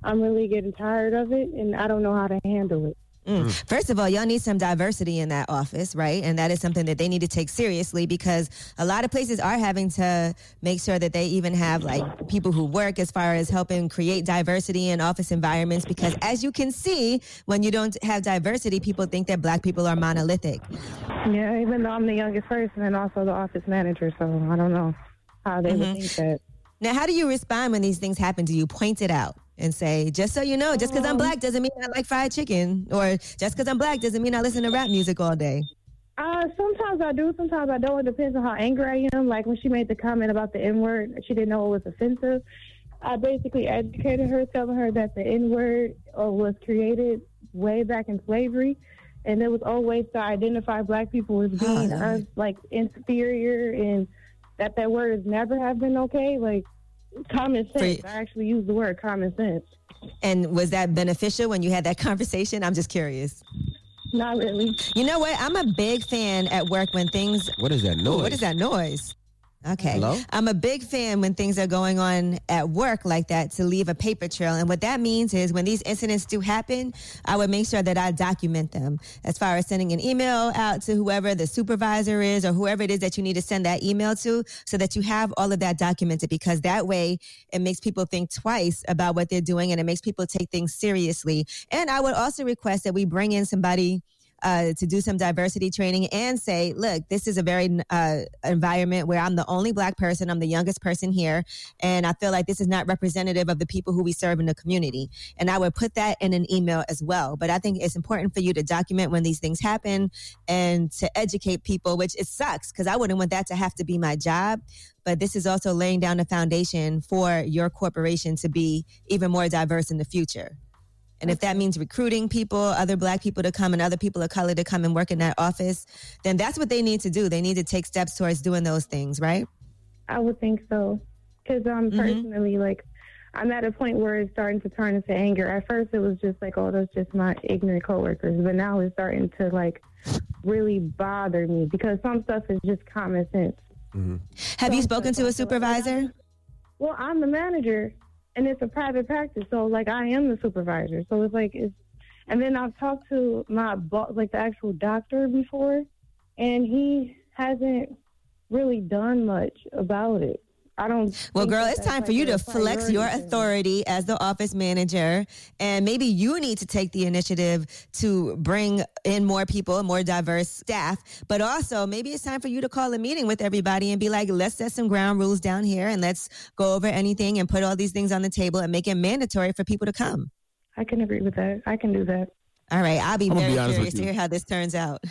I'm really getting tired of it and I don't know how to handle it. Mm. First of all, y'all need some diversity in that office, right? And that is something that they need to take seriously because a lot of places are having to make sure that they even have like people who work as far as helping create diversity in office environments. Because as you can see, when you don't have diversity, people think that black people are monolithic. Yeah, even though I'm the youngest person and also the office manager, so I don't know how they would Mhm. think that. Now, how do you respond when these things happen? Do you point it out and say, just so you know, just because I'm black doesn't mean I like fried chicken, or just because I'm black doesn't mean I listen to rap music all day? Uh, sometimes I do, sometimes I don't. It depends on how angry I am. Like when she made the comment about the N word, she didn't know it was offensive. I basically educated her, telling her that the N word uh, was created way back in slavery, and it was always to identify black people as being uh, like inferior, and that that word has never have been okay. Like common sense. I actually use the word common sense. And was that beneficial when you had that (laughs) conversation? I'm just curious. Not really. You know what? I'm a big fan at work when things. What is that Ooh, noise? what is that noise? Okay. Hello? I'm a big fan when things are going on at work like that to leave a paper trail. And what that means is when these incidents do happen, I would make sure that I document them as far as sending an email out to whoever the supervisor is or whoever it is that you need to send that email to so that you have all of that documented because that way it makes people think twice about what they're doing and it makes people take things seriously. And I would also request that we bring in somebody uh, to do some diversity training and say, look, this is a very uh, environment where I'm the only black person, I'm the youngest person here, and I feel like this is not representative of the people who we serve in the community. And I would put that in an email as well. But I think it's important for you to document when these things happen and to educate people, which it sucks because I wouldn't want that to have to be my job. But this is also laying down the foundation for your corporation to be even more diverse in the future. And if that means recruiting people, other black people to come and other people of color to come and work in that office, then that's what they need to do. They need to take steps towards doing those things, right? I would think so. Because um, Mhm. personally, like, I'm at a point where it's starting to turn into anger. At first, it was just like, oh, that's just my ignorant coworkers. But now it's starting to, like, really bother me because some stuff is just common sense. Have you spoken to a supervisor? Well, I'm the manager, and it's a private practice, so like I am the supervisor. So it's like it's, and then I've talked to my boss, like the actual doctor before, and he hasn't really done much about it. I don't. Well, think girl, it's that's, time for you to flex your priority. authority as the office manager. And maybe you need to take the initiative to bring in more people, more diverse staff. But also, maybe it's time for you to call a meeting with everybody and be like, let's set some ground rules down here and let's go over anything and put all these things on the table and make it mandatory for people to come. I can agree with that. I can do that. All right. I'll be I'm very be curious to hear how this turns out.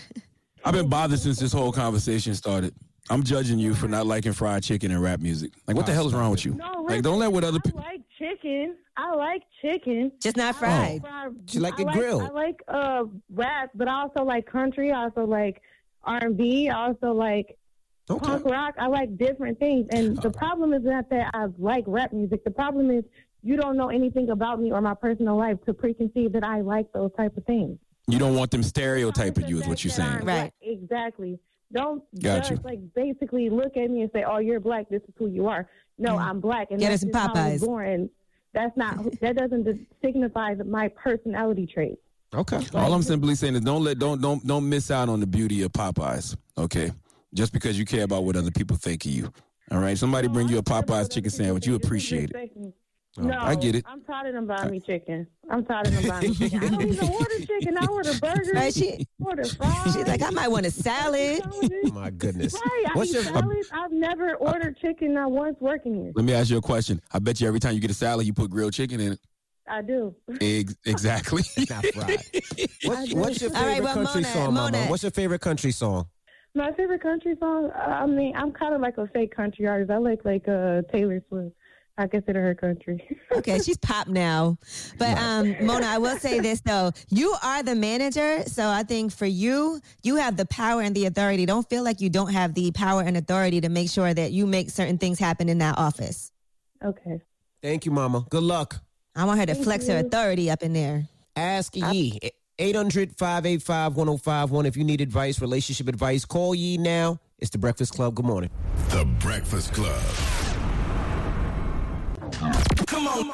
I've been bothered since this whole conversation started. I'm judging you for not liking fried chicken and rap music. Like, what the hell is wrong with you? No, Like, don't let what other I people. like chicken. I like chicken. Just not I fried. fried- She like I it grilled. I like uh rap, but I also like country. I also like R and B. I also like punk rock. I like different things. And the problem is not that I like rap music. The problem is you don't know anything about me or my personal life to preconceive that I like those type of things. You don't want them stereotyping you, is what you're saying. Right. Exactly. Don't Got just like basically look at me and say, "Oh, you're black. This is who you are." No, mm-hmm. I'm black, and Get that's us some just how I was born. And that's not that doesn't signify my personality trait. Okay. All I'm simply saying is don't let don't don't don't miss out on the beauty of Popeyes. Okay, just because you care about what other people think of you. All right, somebody bring you a Popeyes chicken sandwich, you appreciate it. No, I get it. I'm tired of them buying me chicken. I'm tired of them buying me (laughs) chicken. I don't even order chicken. I order burgers. Right, she- order fries. (laughs) She's like, I might want a salad. (laughs) My goodness. Right, I What's eat your- salads. I've never ordered chicken not once working here. Let me ask you a question. I bet you every time you get a salad, you put grilled chicken in it. I do. Ex- exactly. Not fried. What's, what's your favorite All right, well, country Mona- song, Mama? What's your favorite country song? My favorite country song. uh, I mean, I'm kind of like a fake country artist. I like like uh, Taylor Swift. I consider her country. (laughs) Okay, she's pop now. But um, Mona, I will say this though: you are the manager, so I think for you, you have the power and the authority. Don't feel like you don't have the power and authority to make sure that you make certain things happen in that office. Okay. Thank you, Mama. Good luck. I want her to Thank flex her authority up in there. Ask Yee. 800 585 1051. If you need advice, relationship advice, call Yee now. It's the Breakfast Club. Good morning. The Breakfast Club. Come on.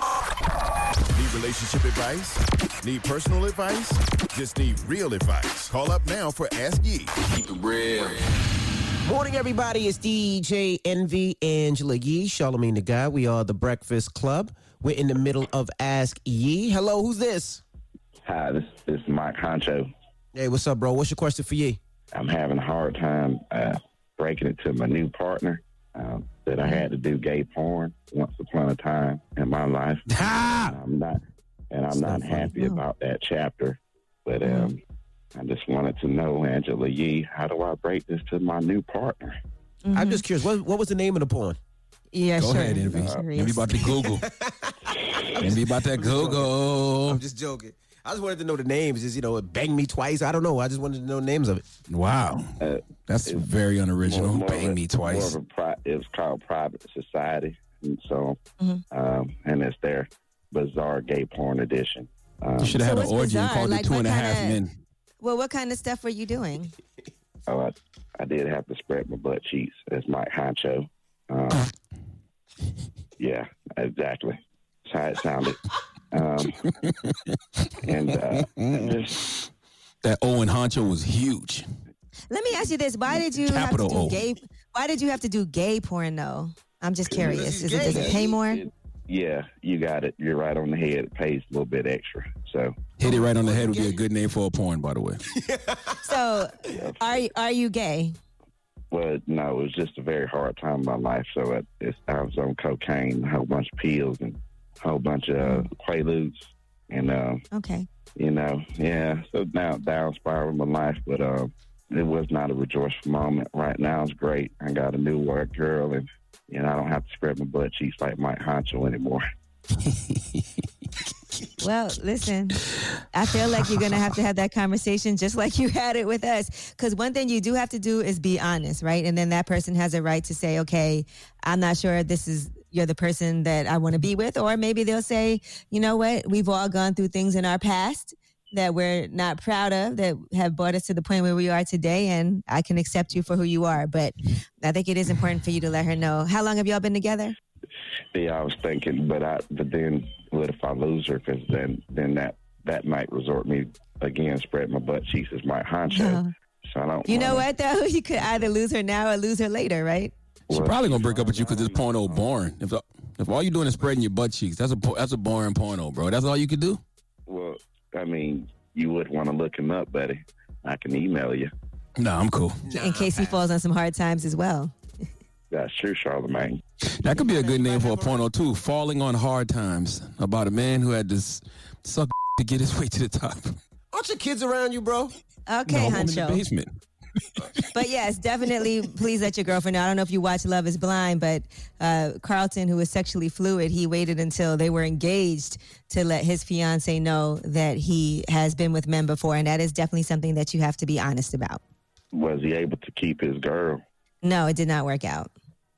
Need relationship advice? Need personal advice? Just need real advice. Call up now for Ask Yee. Keep it real. Morning, everybody. It's DJ Envy, Angela Yee, Charlamagne the Guy. We are the Breakfast Club. We're in the middle of Ask Yee. Hello, who's this? Hi, this, this is Mike Honcho. Hey, what's up, bro? What's your question for Yee? I'm having a hard time uh, breaking it to my new partner um, that I had to do gay porn once upon a time in my life. (laughs) And I'm not, and I'm not happy about that chapter. But um, I just wanted to know, Angela Yee, how do I break this to my new partner? I'm just curious. What, what was the name of the porn? Yeah, Go sure. ahead, Envy. Sure Envy about to Google. (laughs) Envy about that Google. I'm just joking. I just wanted to know the names. Just, you know, bang me twice. I don't know. I just wanted to know the names of it. Wow. That's very unoriginal. More- more Bang a- me twice. More of a pri- it was called Private Society, and so Mm-hmm. um, and it's their bizarre gay porn edition. Um, You should have So had an what's orgy and bizarre? called Like, it two what and a half kinda- men. Well, what kind of stuff were you doing? (laughs) Oh, I, I did have to spread my butt cheeks as Mike Honcho. Um, (laughs) yeah, exactly. That's how it sounded. (laughs) Um, and uh, just That Owen Honcho was huge. Let me ask you this: Why did you Capital have O. to do gay? Why did you have to do gay porn though? I'm just curious. Is it does it pay more? yeah, you got it. You're right on the head. It pays a little bit extra. So Hit it right on the head would be a good name for a porn, by the way. (laughs) So, are you- are you gay? Well, no, it was just a very hard time in my life. So it, I was on cocaine, a whole bunch of pills, and a whole bunch of quaaludes, and uh, Okay. you know, yeah. So now down spiral in my life, but uh, it was not a rejoiceful moment. Right now, it's great. I got a new work girl, and you know, I don't have to spread my butt cheeks like Mike Honcho anymore. (laughs) Well, listen, I feel like you're gonna have to have that conversation just like you had it with us. Because one thing you do have to do is be honest, right? And then that person has a right to say, "Okay, I'm not sure this is you're the person that I want to be with," or maybe they'll say, "You know what? We've all gone through things in our past." That we're not proud of, that have brought us to the point where we are today, and I can accept you for who you are. But I think it is important for you to let her know. How long have y'all been together? Yeah, I was thinking, but I, but then what if I lose her? Because then, then that that might resort me again spread my butt cheeks as my Honcho. No. So I don't. You know what though? (laughs) You could either lose her now or lose her later, right? She probably gonna break up with you because it's porno boring. If if all you're doing is spreading your butt cheeks, that's a po- that's a boring porno, bro. That's all you can do. Well, I mean, you would want to look him up, buddy. I can email you. No, I'm cool. In case he falls on some hard times as well. That's true, Charlamagne. That could be a good name for a porno too. Falling on hard times about a man who had to s- suck (laughs) to get his way to the top. Aren't your kids around you, bro? Okay, no, I'm in the basement. But yes, definitely please let your girlfriend know. I don't know if you watch Love is Blind, but uh, Carlton, who was sexually fluid, he waited until they were engaged to let his fiance know that he has been with men before. And that is definitely something that you have to be honest about. Was he able to keep his girl? No, it did not work out.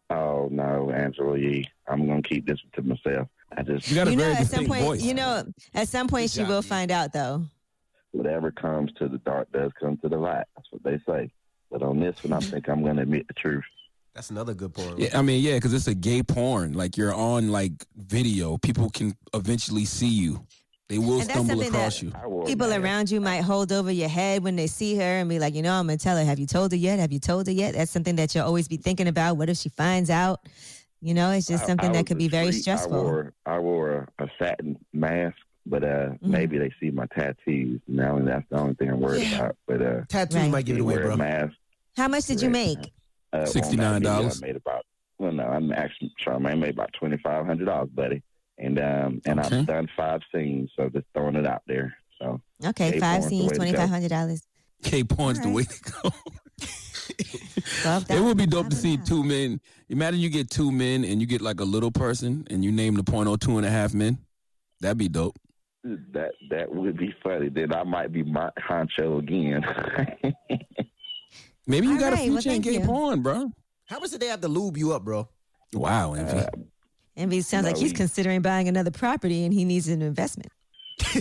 Oh no, Angela Yee. I'm gonna keep this to myself. I just You, got know, at some point, you know, at some point she will find out, though. Whatever comes to the dark does come to the light. That's what they say. But on this one, I mm-hmm. think I'm gonna admit the truth. That's another good point. Yeah, I mean, yeah, because it's a gay porn. Like you're on like video. People can eventually see you. They will And stumble something across that you. people around you might hold over your head when they see her and be like, you know, I'm gonna tell her. Have you told her yet? Have you told her yet? That's something that you'll always be thinking about. What if she finds out? You know, it's just something I that could be very discreet. stressful. I wore, I wore a, a satin mask, but uh, Mm-hmm. maybe they see my tattoos. Now, and that's the only thing I'm worried Yeah. about. But uh, Tattoos Right. might give it away, bro. Mask. How much did you make? Uh, $69. I made about. Well, no, I'm actually Charmaine I made about twenty five hundred dollars, buddy. And um, and Okay. I've done five scenes, so just throwing it out there. So Okay, gay five scenes, way to go. twenty five hundred dollars. Gay porn's the way to go. (laughs) It would be dope to see two men. Imagine you get two men and you get like a little person and you name the point oh two and a half men. That'd be dope. That that would be funny. Then I might be my honcho again. (laughs) Maybe you All got right, a well, future in gay you. porn, bro. How much did they have to lube you up, bro? Wow, Envy. Uh, Envy sounds No, like he's he- considering buying another property and he needs an investment. (laughs)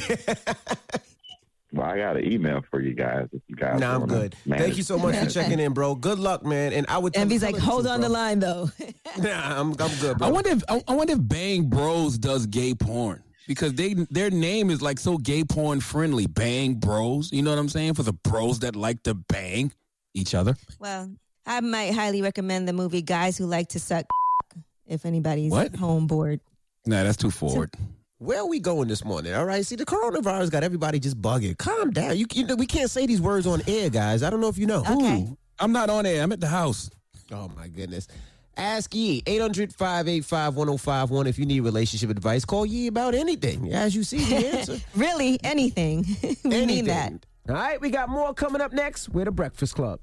well, I got an email for you guys. If you guys, Nah, I'm good. manage- Thank you so much for checking in, bro. Good luck, man. And I would. Envy's like, hold on bro. the line though. (laughs) Nah, I'm, I'm good, bro. I wonder if I, I wonder if Bang Bros does gay porn because they their name is like so gay porn friendly. Bang Bros, you know what I'm saying? For the bros that like to bang each other. well, I might highly recommend the movie Guys Who Like to Suck (laughs) if anybody's What? home board. Nah, that's too forward. (laughs) Where are we going this morning? All right. See, the coronavirus got everybody just bugging. Calm down. You, you know, we can't say these words on air, guys. I don't know if you know. Ooh, I'm not on air. I'm at the house. Oh my goodness. Ask Yee 800-585-1051 if you need relationship advice. Call Yee about anything. As you see, the answer. (laughs) really, anything. (laughs) we mean that. All right, we got more coming up next. We're the Breakfast Club.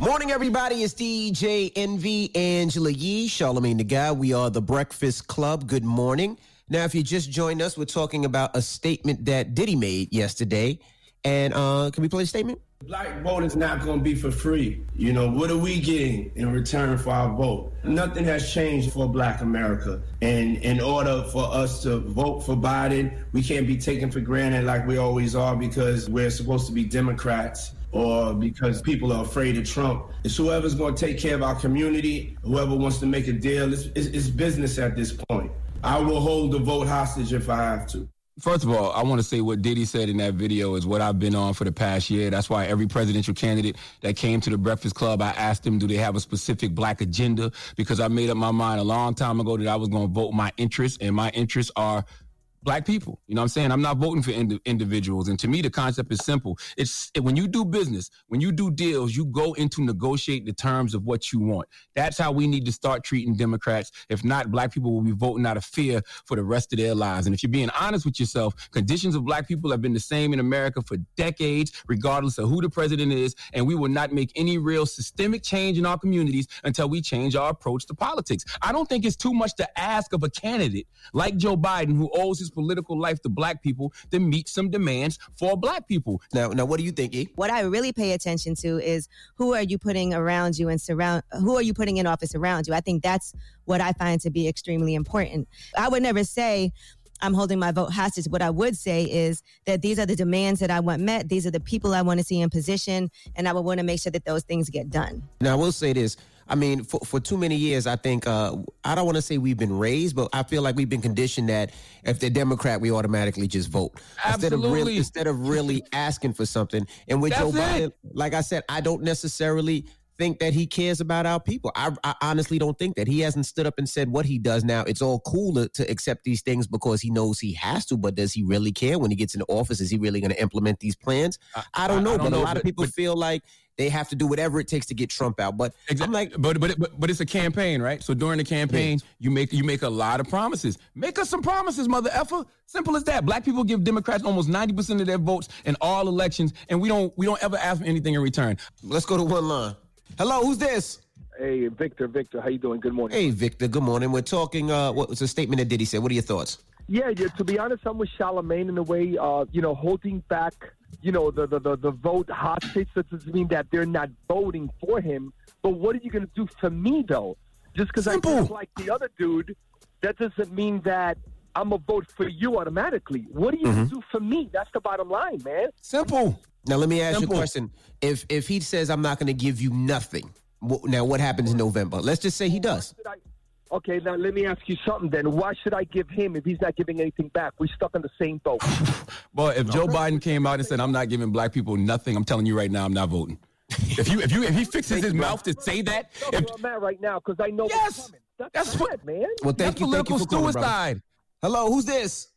Morning, everybody. It's DJ Envy, Angela Yee, Charlamagne the Guy. We are the Breakfast Club. Good morning. Now, if you just joined us, we're talking about a statement that Diddy made yesterday. And uh, can we play the statement? Black vote is not going to be for free. You know, what are we getting in return for our vote? Nothing has changed for black America. And in order for us to vote for Biden, we can't be taken for granted like we always are because we're supposed to be Democrats or because people are afraid of Trump. It's whoever's going to take care of our community, whoever wants to make a deal. It's, it's, it's business at this point. I will hold the vote hostage if I have to. First of all, I want to say what Diddy said in that video is what I've been on for the past year. That's why every presidential candidate that came to the Breakfast Club, I asked them, do they have a specific black agenda? Because I made up my mind a long time ago that I was going to vote my interests, and my interests are black people. You know what I'm saying? I'm not voting for indi- individuals. And to me, the concept is simple. It's when you do business, when you do deals, you go into negotiate the terms of what you want. That's how we need to start treating Democrats. If not, black people will be voting out of fear for the rest of their lives. And if you're being honest with yourself, conditions of black people have been the same in America for decades, regardless of who the president is. And we will not make any real systemic change in our communities until we change our approach to politics. I don't think it's too much to ask of a candidate like Joe Biden, who owes his political life to black people, to meet some demands for black people. Now, now, what do you think, E? What I really pay attention to is who are you putting around you and surround who are you putting in office around you. I think that's what I find to be extremely important. I would never say I'm holding my vote hostage. What I would say is that these are the demands that I want met. These are the people I want to see in position, and I would want to make sure that those things get done. Now, I will say this. I mean, for, for too many years, I think, uh, I don't want to say we've been raised, but I feel like we've been conditioned that if they're Democrat, we automatically just vote. Instead of really, instead of really asking for something. And with Joe Biden, it. like I said, I don't necessarily think that he cares about our people. I, I honestly don't think that. He hasn't stood up and said what he does now. It's all cool to, accept these things because he knows he has to, but does he really care when he gets in office? Is he really going to implement these plans? I, don't know, I don't but know, a lot of people but- feel like they have to do whatever it takes to get Trump out. But I'm like, but but but but it's a campaign, right? So during the campaign, you make you make a lot of promises. Make us some promises, mother effer. Simple as that. Black people give Democrats almost ninety percent of their votes in all elections, and we don't we don't ever ask for anything in return. Let's go to one line. Hello, who's this? Hey, Victor, Victor, how you doing? Good morning. Hey, Victor. Good morning. We're talking. Uh, what was the statement that Diddy said? What are your thoughts? Yeah, yeah. To be honest, I'm with Charlamagne in a way. Uh, you know, holding back, you know, the the the, the vote hostage. That doesn't mean that they're not voting for him. But what are you going to do for me, though? Just because I don't like the other dude, that doesn't mean that I'm to vote for you automatically. What are you going Mhm. to do for me? That's the bottom line, man. Simple. Now let me ask Simple. you a question. If if he says I'm not going to give you nothing, wh- now what happens in November? Let's just say he does. Okay, now let me ask you something then. Why should I give him if he's not giving anything back? We're stuck in the same boat. (laughs) Well, if Joe Biden came out and said, "I'm not giving black people nothing," I'm telling you right now, I'm not voting. If you if you if he (laughs) fixes his mouth to say that, That's where I'm at right now because I know what's coming. That's, that's bad, man. Well, thank you, thank you for calling, brother. Hello, who's this?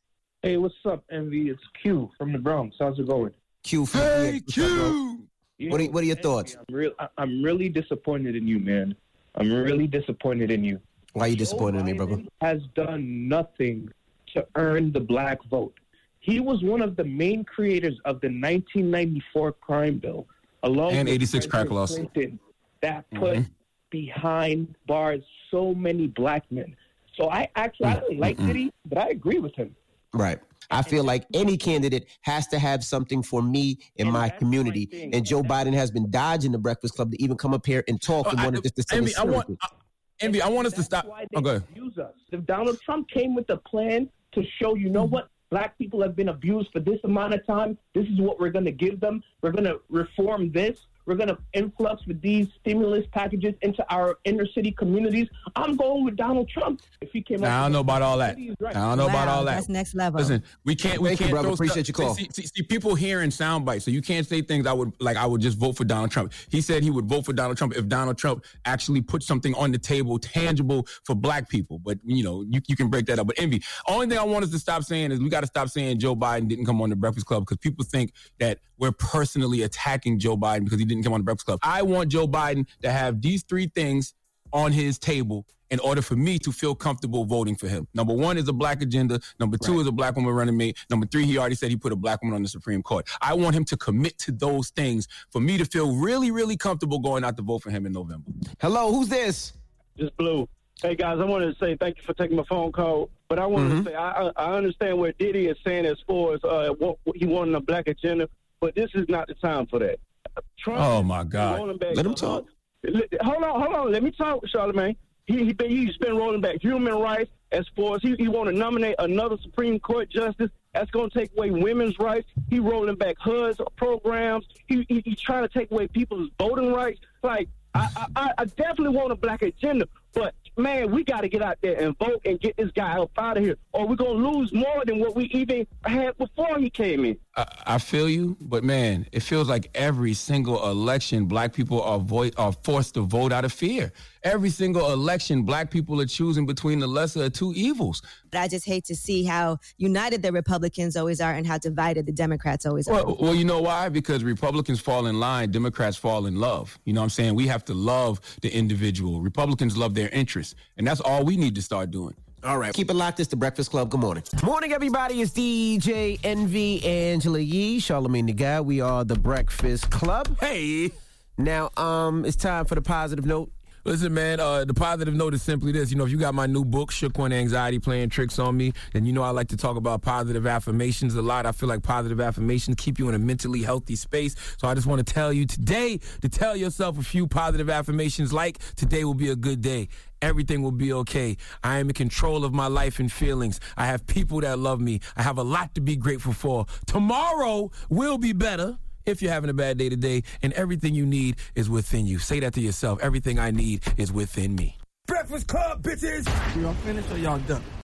Hey, what's up, Envy? It's Q from the Bronx. How's it going? Q. From, Hey, Q. What are, what are your thoughts? I'm real. I- I'm really disappointed in you, man. I'm really disappointed in you. Why are you disappointed in me, brother? Has done nothing to earn the black vote. He was one of the main creators of the 1994 crime bill, along And with 86 crack laws. That put Mhm. behind bars so many black men. So I actually I don't like Mm-mm. Diddy, but I agree with him. Right. I feel like any candidate has to have something for me in my community. And Joe Biden has been dodging the Breakfast Club to even come up here and talk oh, and wanted just to say Envy, I want, Envy, I want us to stop. Oh, go ahead. Use us. If Donald Trump came with a plan to show, you know hmm. what, black people have been abused for this amount of time. This is what we're going to give them. We're going to reform this. We're going to influx with these stimulus packages into our inner city communities. I'm going with Donald Trump. If he came, Now, I don't know about all that. He's right. I don't know about all that. That's next level. Listen, we can't. We Thank you, can't. brother. throw Appreciate stuff- your call. See, see, see, people hearing sound bites, so you can't say things. I would like. I would just vote for Donald Trump. He said he would vote for Donald Trump if Donald Trump actually put something on the table, tangible for Black people. But you know, you, you can break that up. But envy. Only thing I want us to stop saying is we got to stop saying Joe Biden didn't come on the Breakfast Club because people think that we're personally attacking Joe Biden because he didn't come on the Breakfast Club. I want Joe Biden to have these three things on his table in order for me to feel comfortable voting for him. Number one is a black agenda. Number two is a black woman running mate. Number three, he already said he put a black woman on the Supreme Court. I want him to commit to those things for me to feel really, really comfortable going out to vote for him in November. Hello, who's this? Just Blue. Hey guys, I wanted to say thank you for taking my phone call, but I wanted Mm-hmm. to say I, I I understand what Diddy is saying as far as uh, what, he wanted a black agenda, but this is not the time for that. Trump Oh my God. rolling back- Let him talk. Hold on, hold on. Let me talk, Charlamagne. He, he been, he's been rolling back human rights as far as he, he want to nominate another Supreme Court justice. That's going to take away women's rights. He rolling back HUD's programs. He, he, he trying to take away people's voting rights. Like, I, I, I- I definitely want a black agenda, but man, we got to get out there and vote and get this guy up out of here, or we're going to lose more than what we even had before he came in. I, I feel you, but man, it feels like every single election, black people are vo- are forced to vote out of fear. Every single election, black people are choosing between the lesser of two evils. But I just hate to see how united the Republicans always are and how divided the Democrats always are. Well, well, you know why? Because Republicans fall in line, Democrats fall in love. You know what I'm saying? We have to love the individual. Republicans love their interests, and that's all we need to start doing. All right. Keep it locked. It's the Breakfast Club. Good morning. Morning, everybody. It's DJ Envy Angela Yee, Charlamagne the Guy. We are the Breakfast Club. Hey. Now, um, it's time for the positive note. Listen, man, uh, the positive note is simply this. You know, if you got my new book, Shook One Anxiety Playing Tricks on Me, then you know I like to talk about positive affirmations a lot. I feel like positive affirmations keep you in a mentally healthy space. So I just want to tell you today to tell yourself a few positive affirmations like today will be a good day. Everything will be okay. I am in control of my life and feelings. I have people that love me. I have a lot to be grateful for. Tomorrow will be better if you're having a bad day today, and everything you need is within you. Say that to yourself. Everything I need is within me. Breakfast Club, bitches. Y'all finished or y'all done?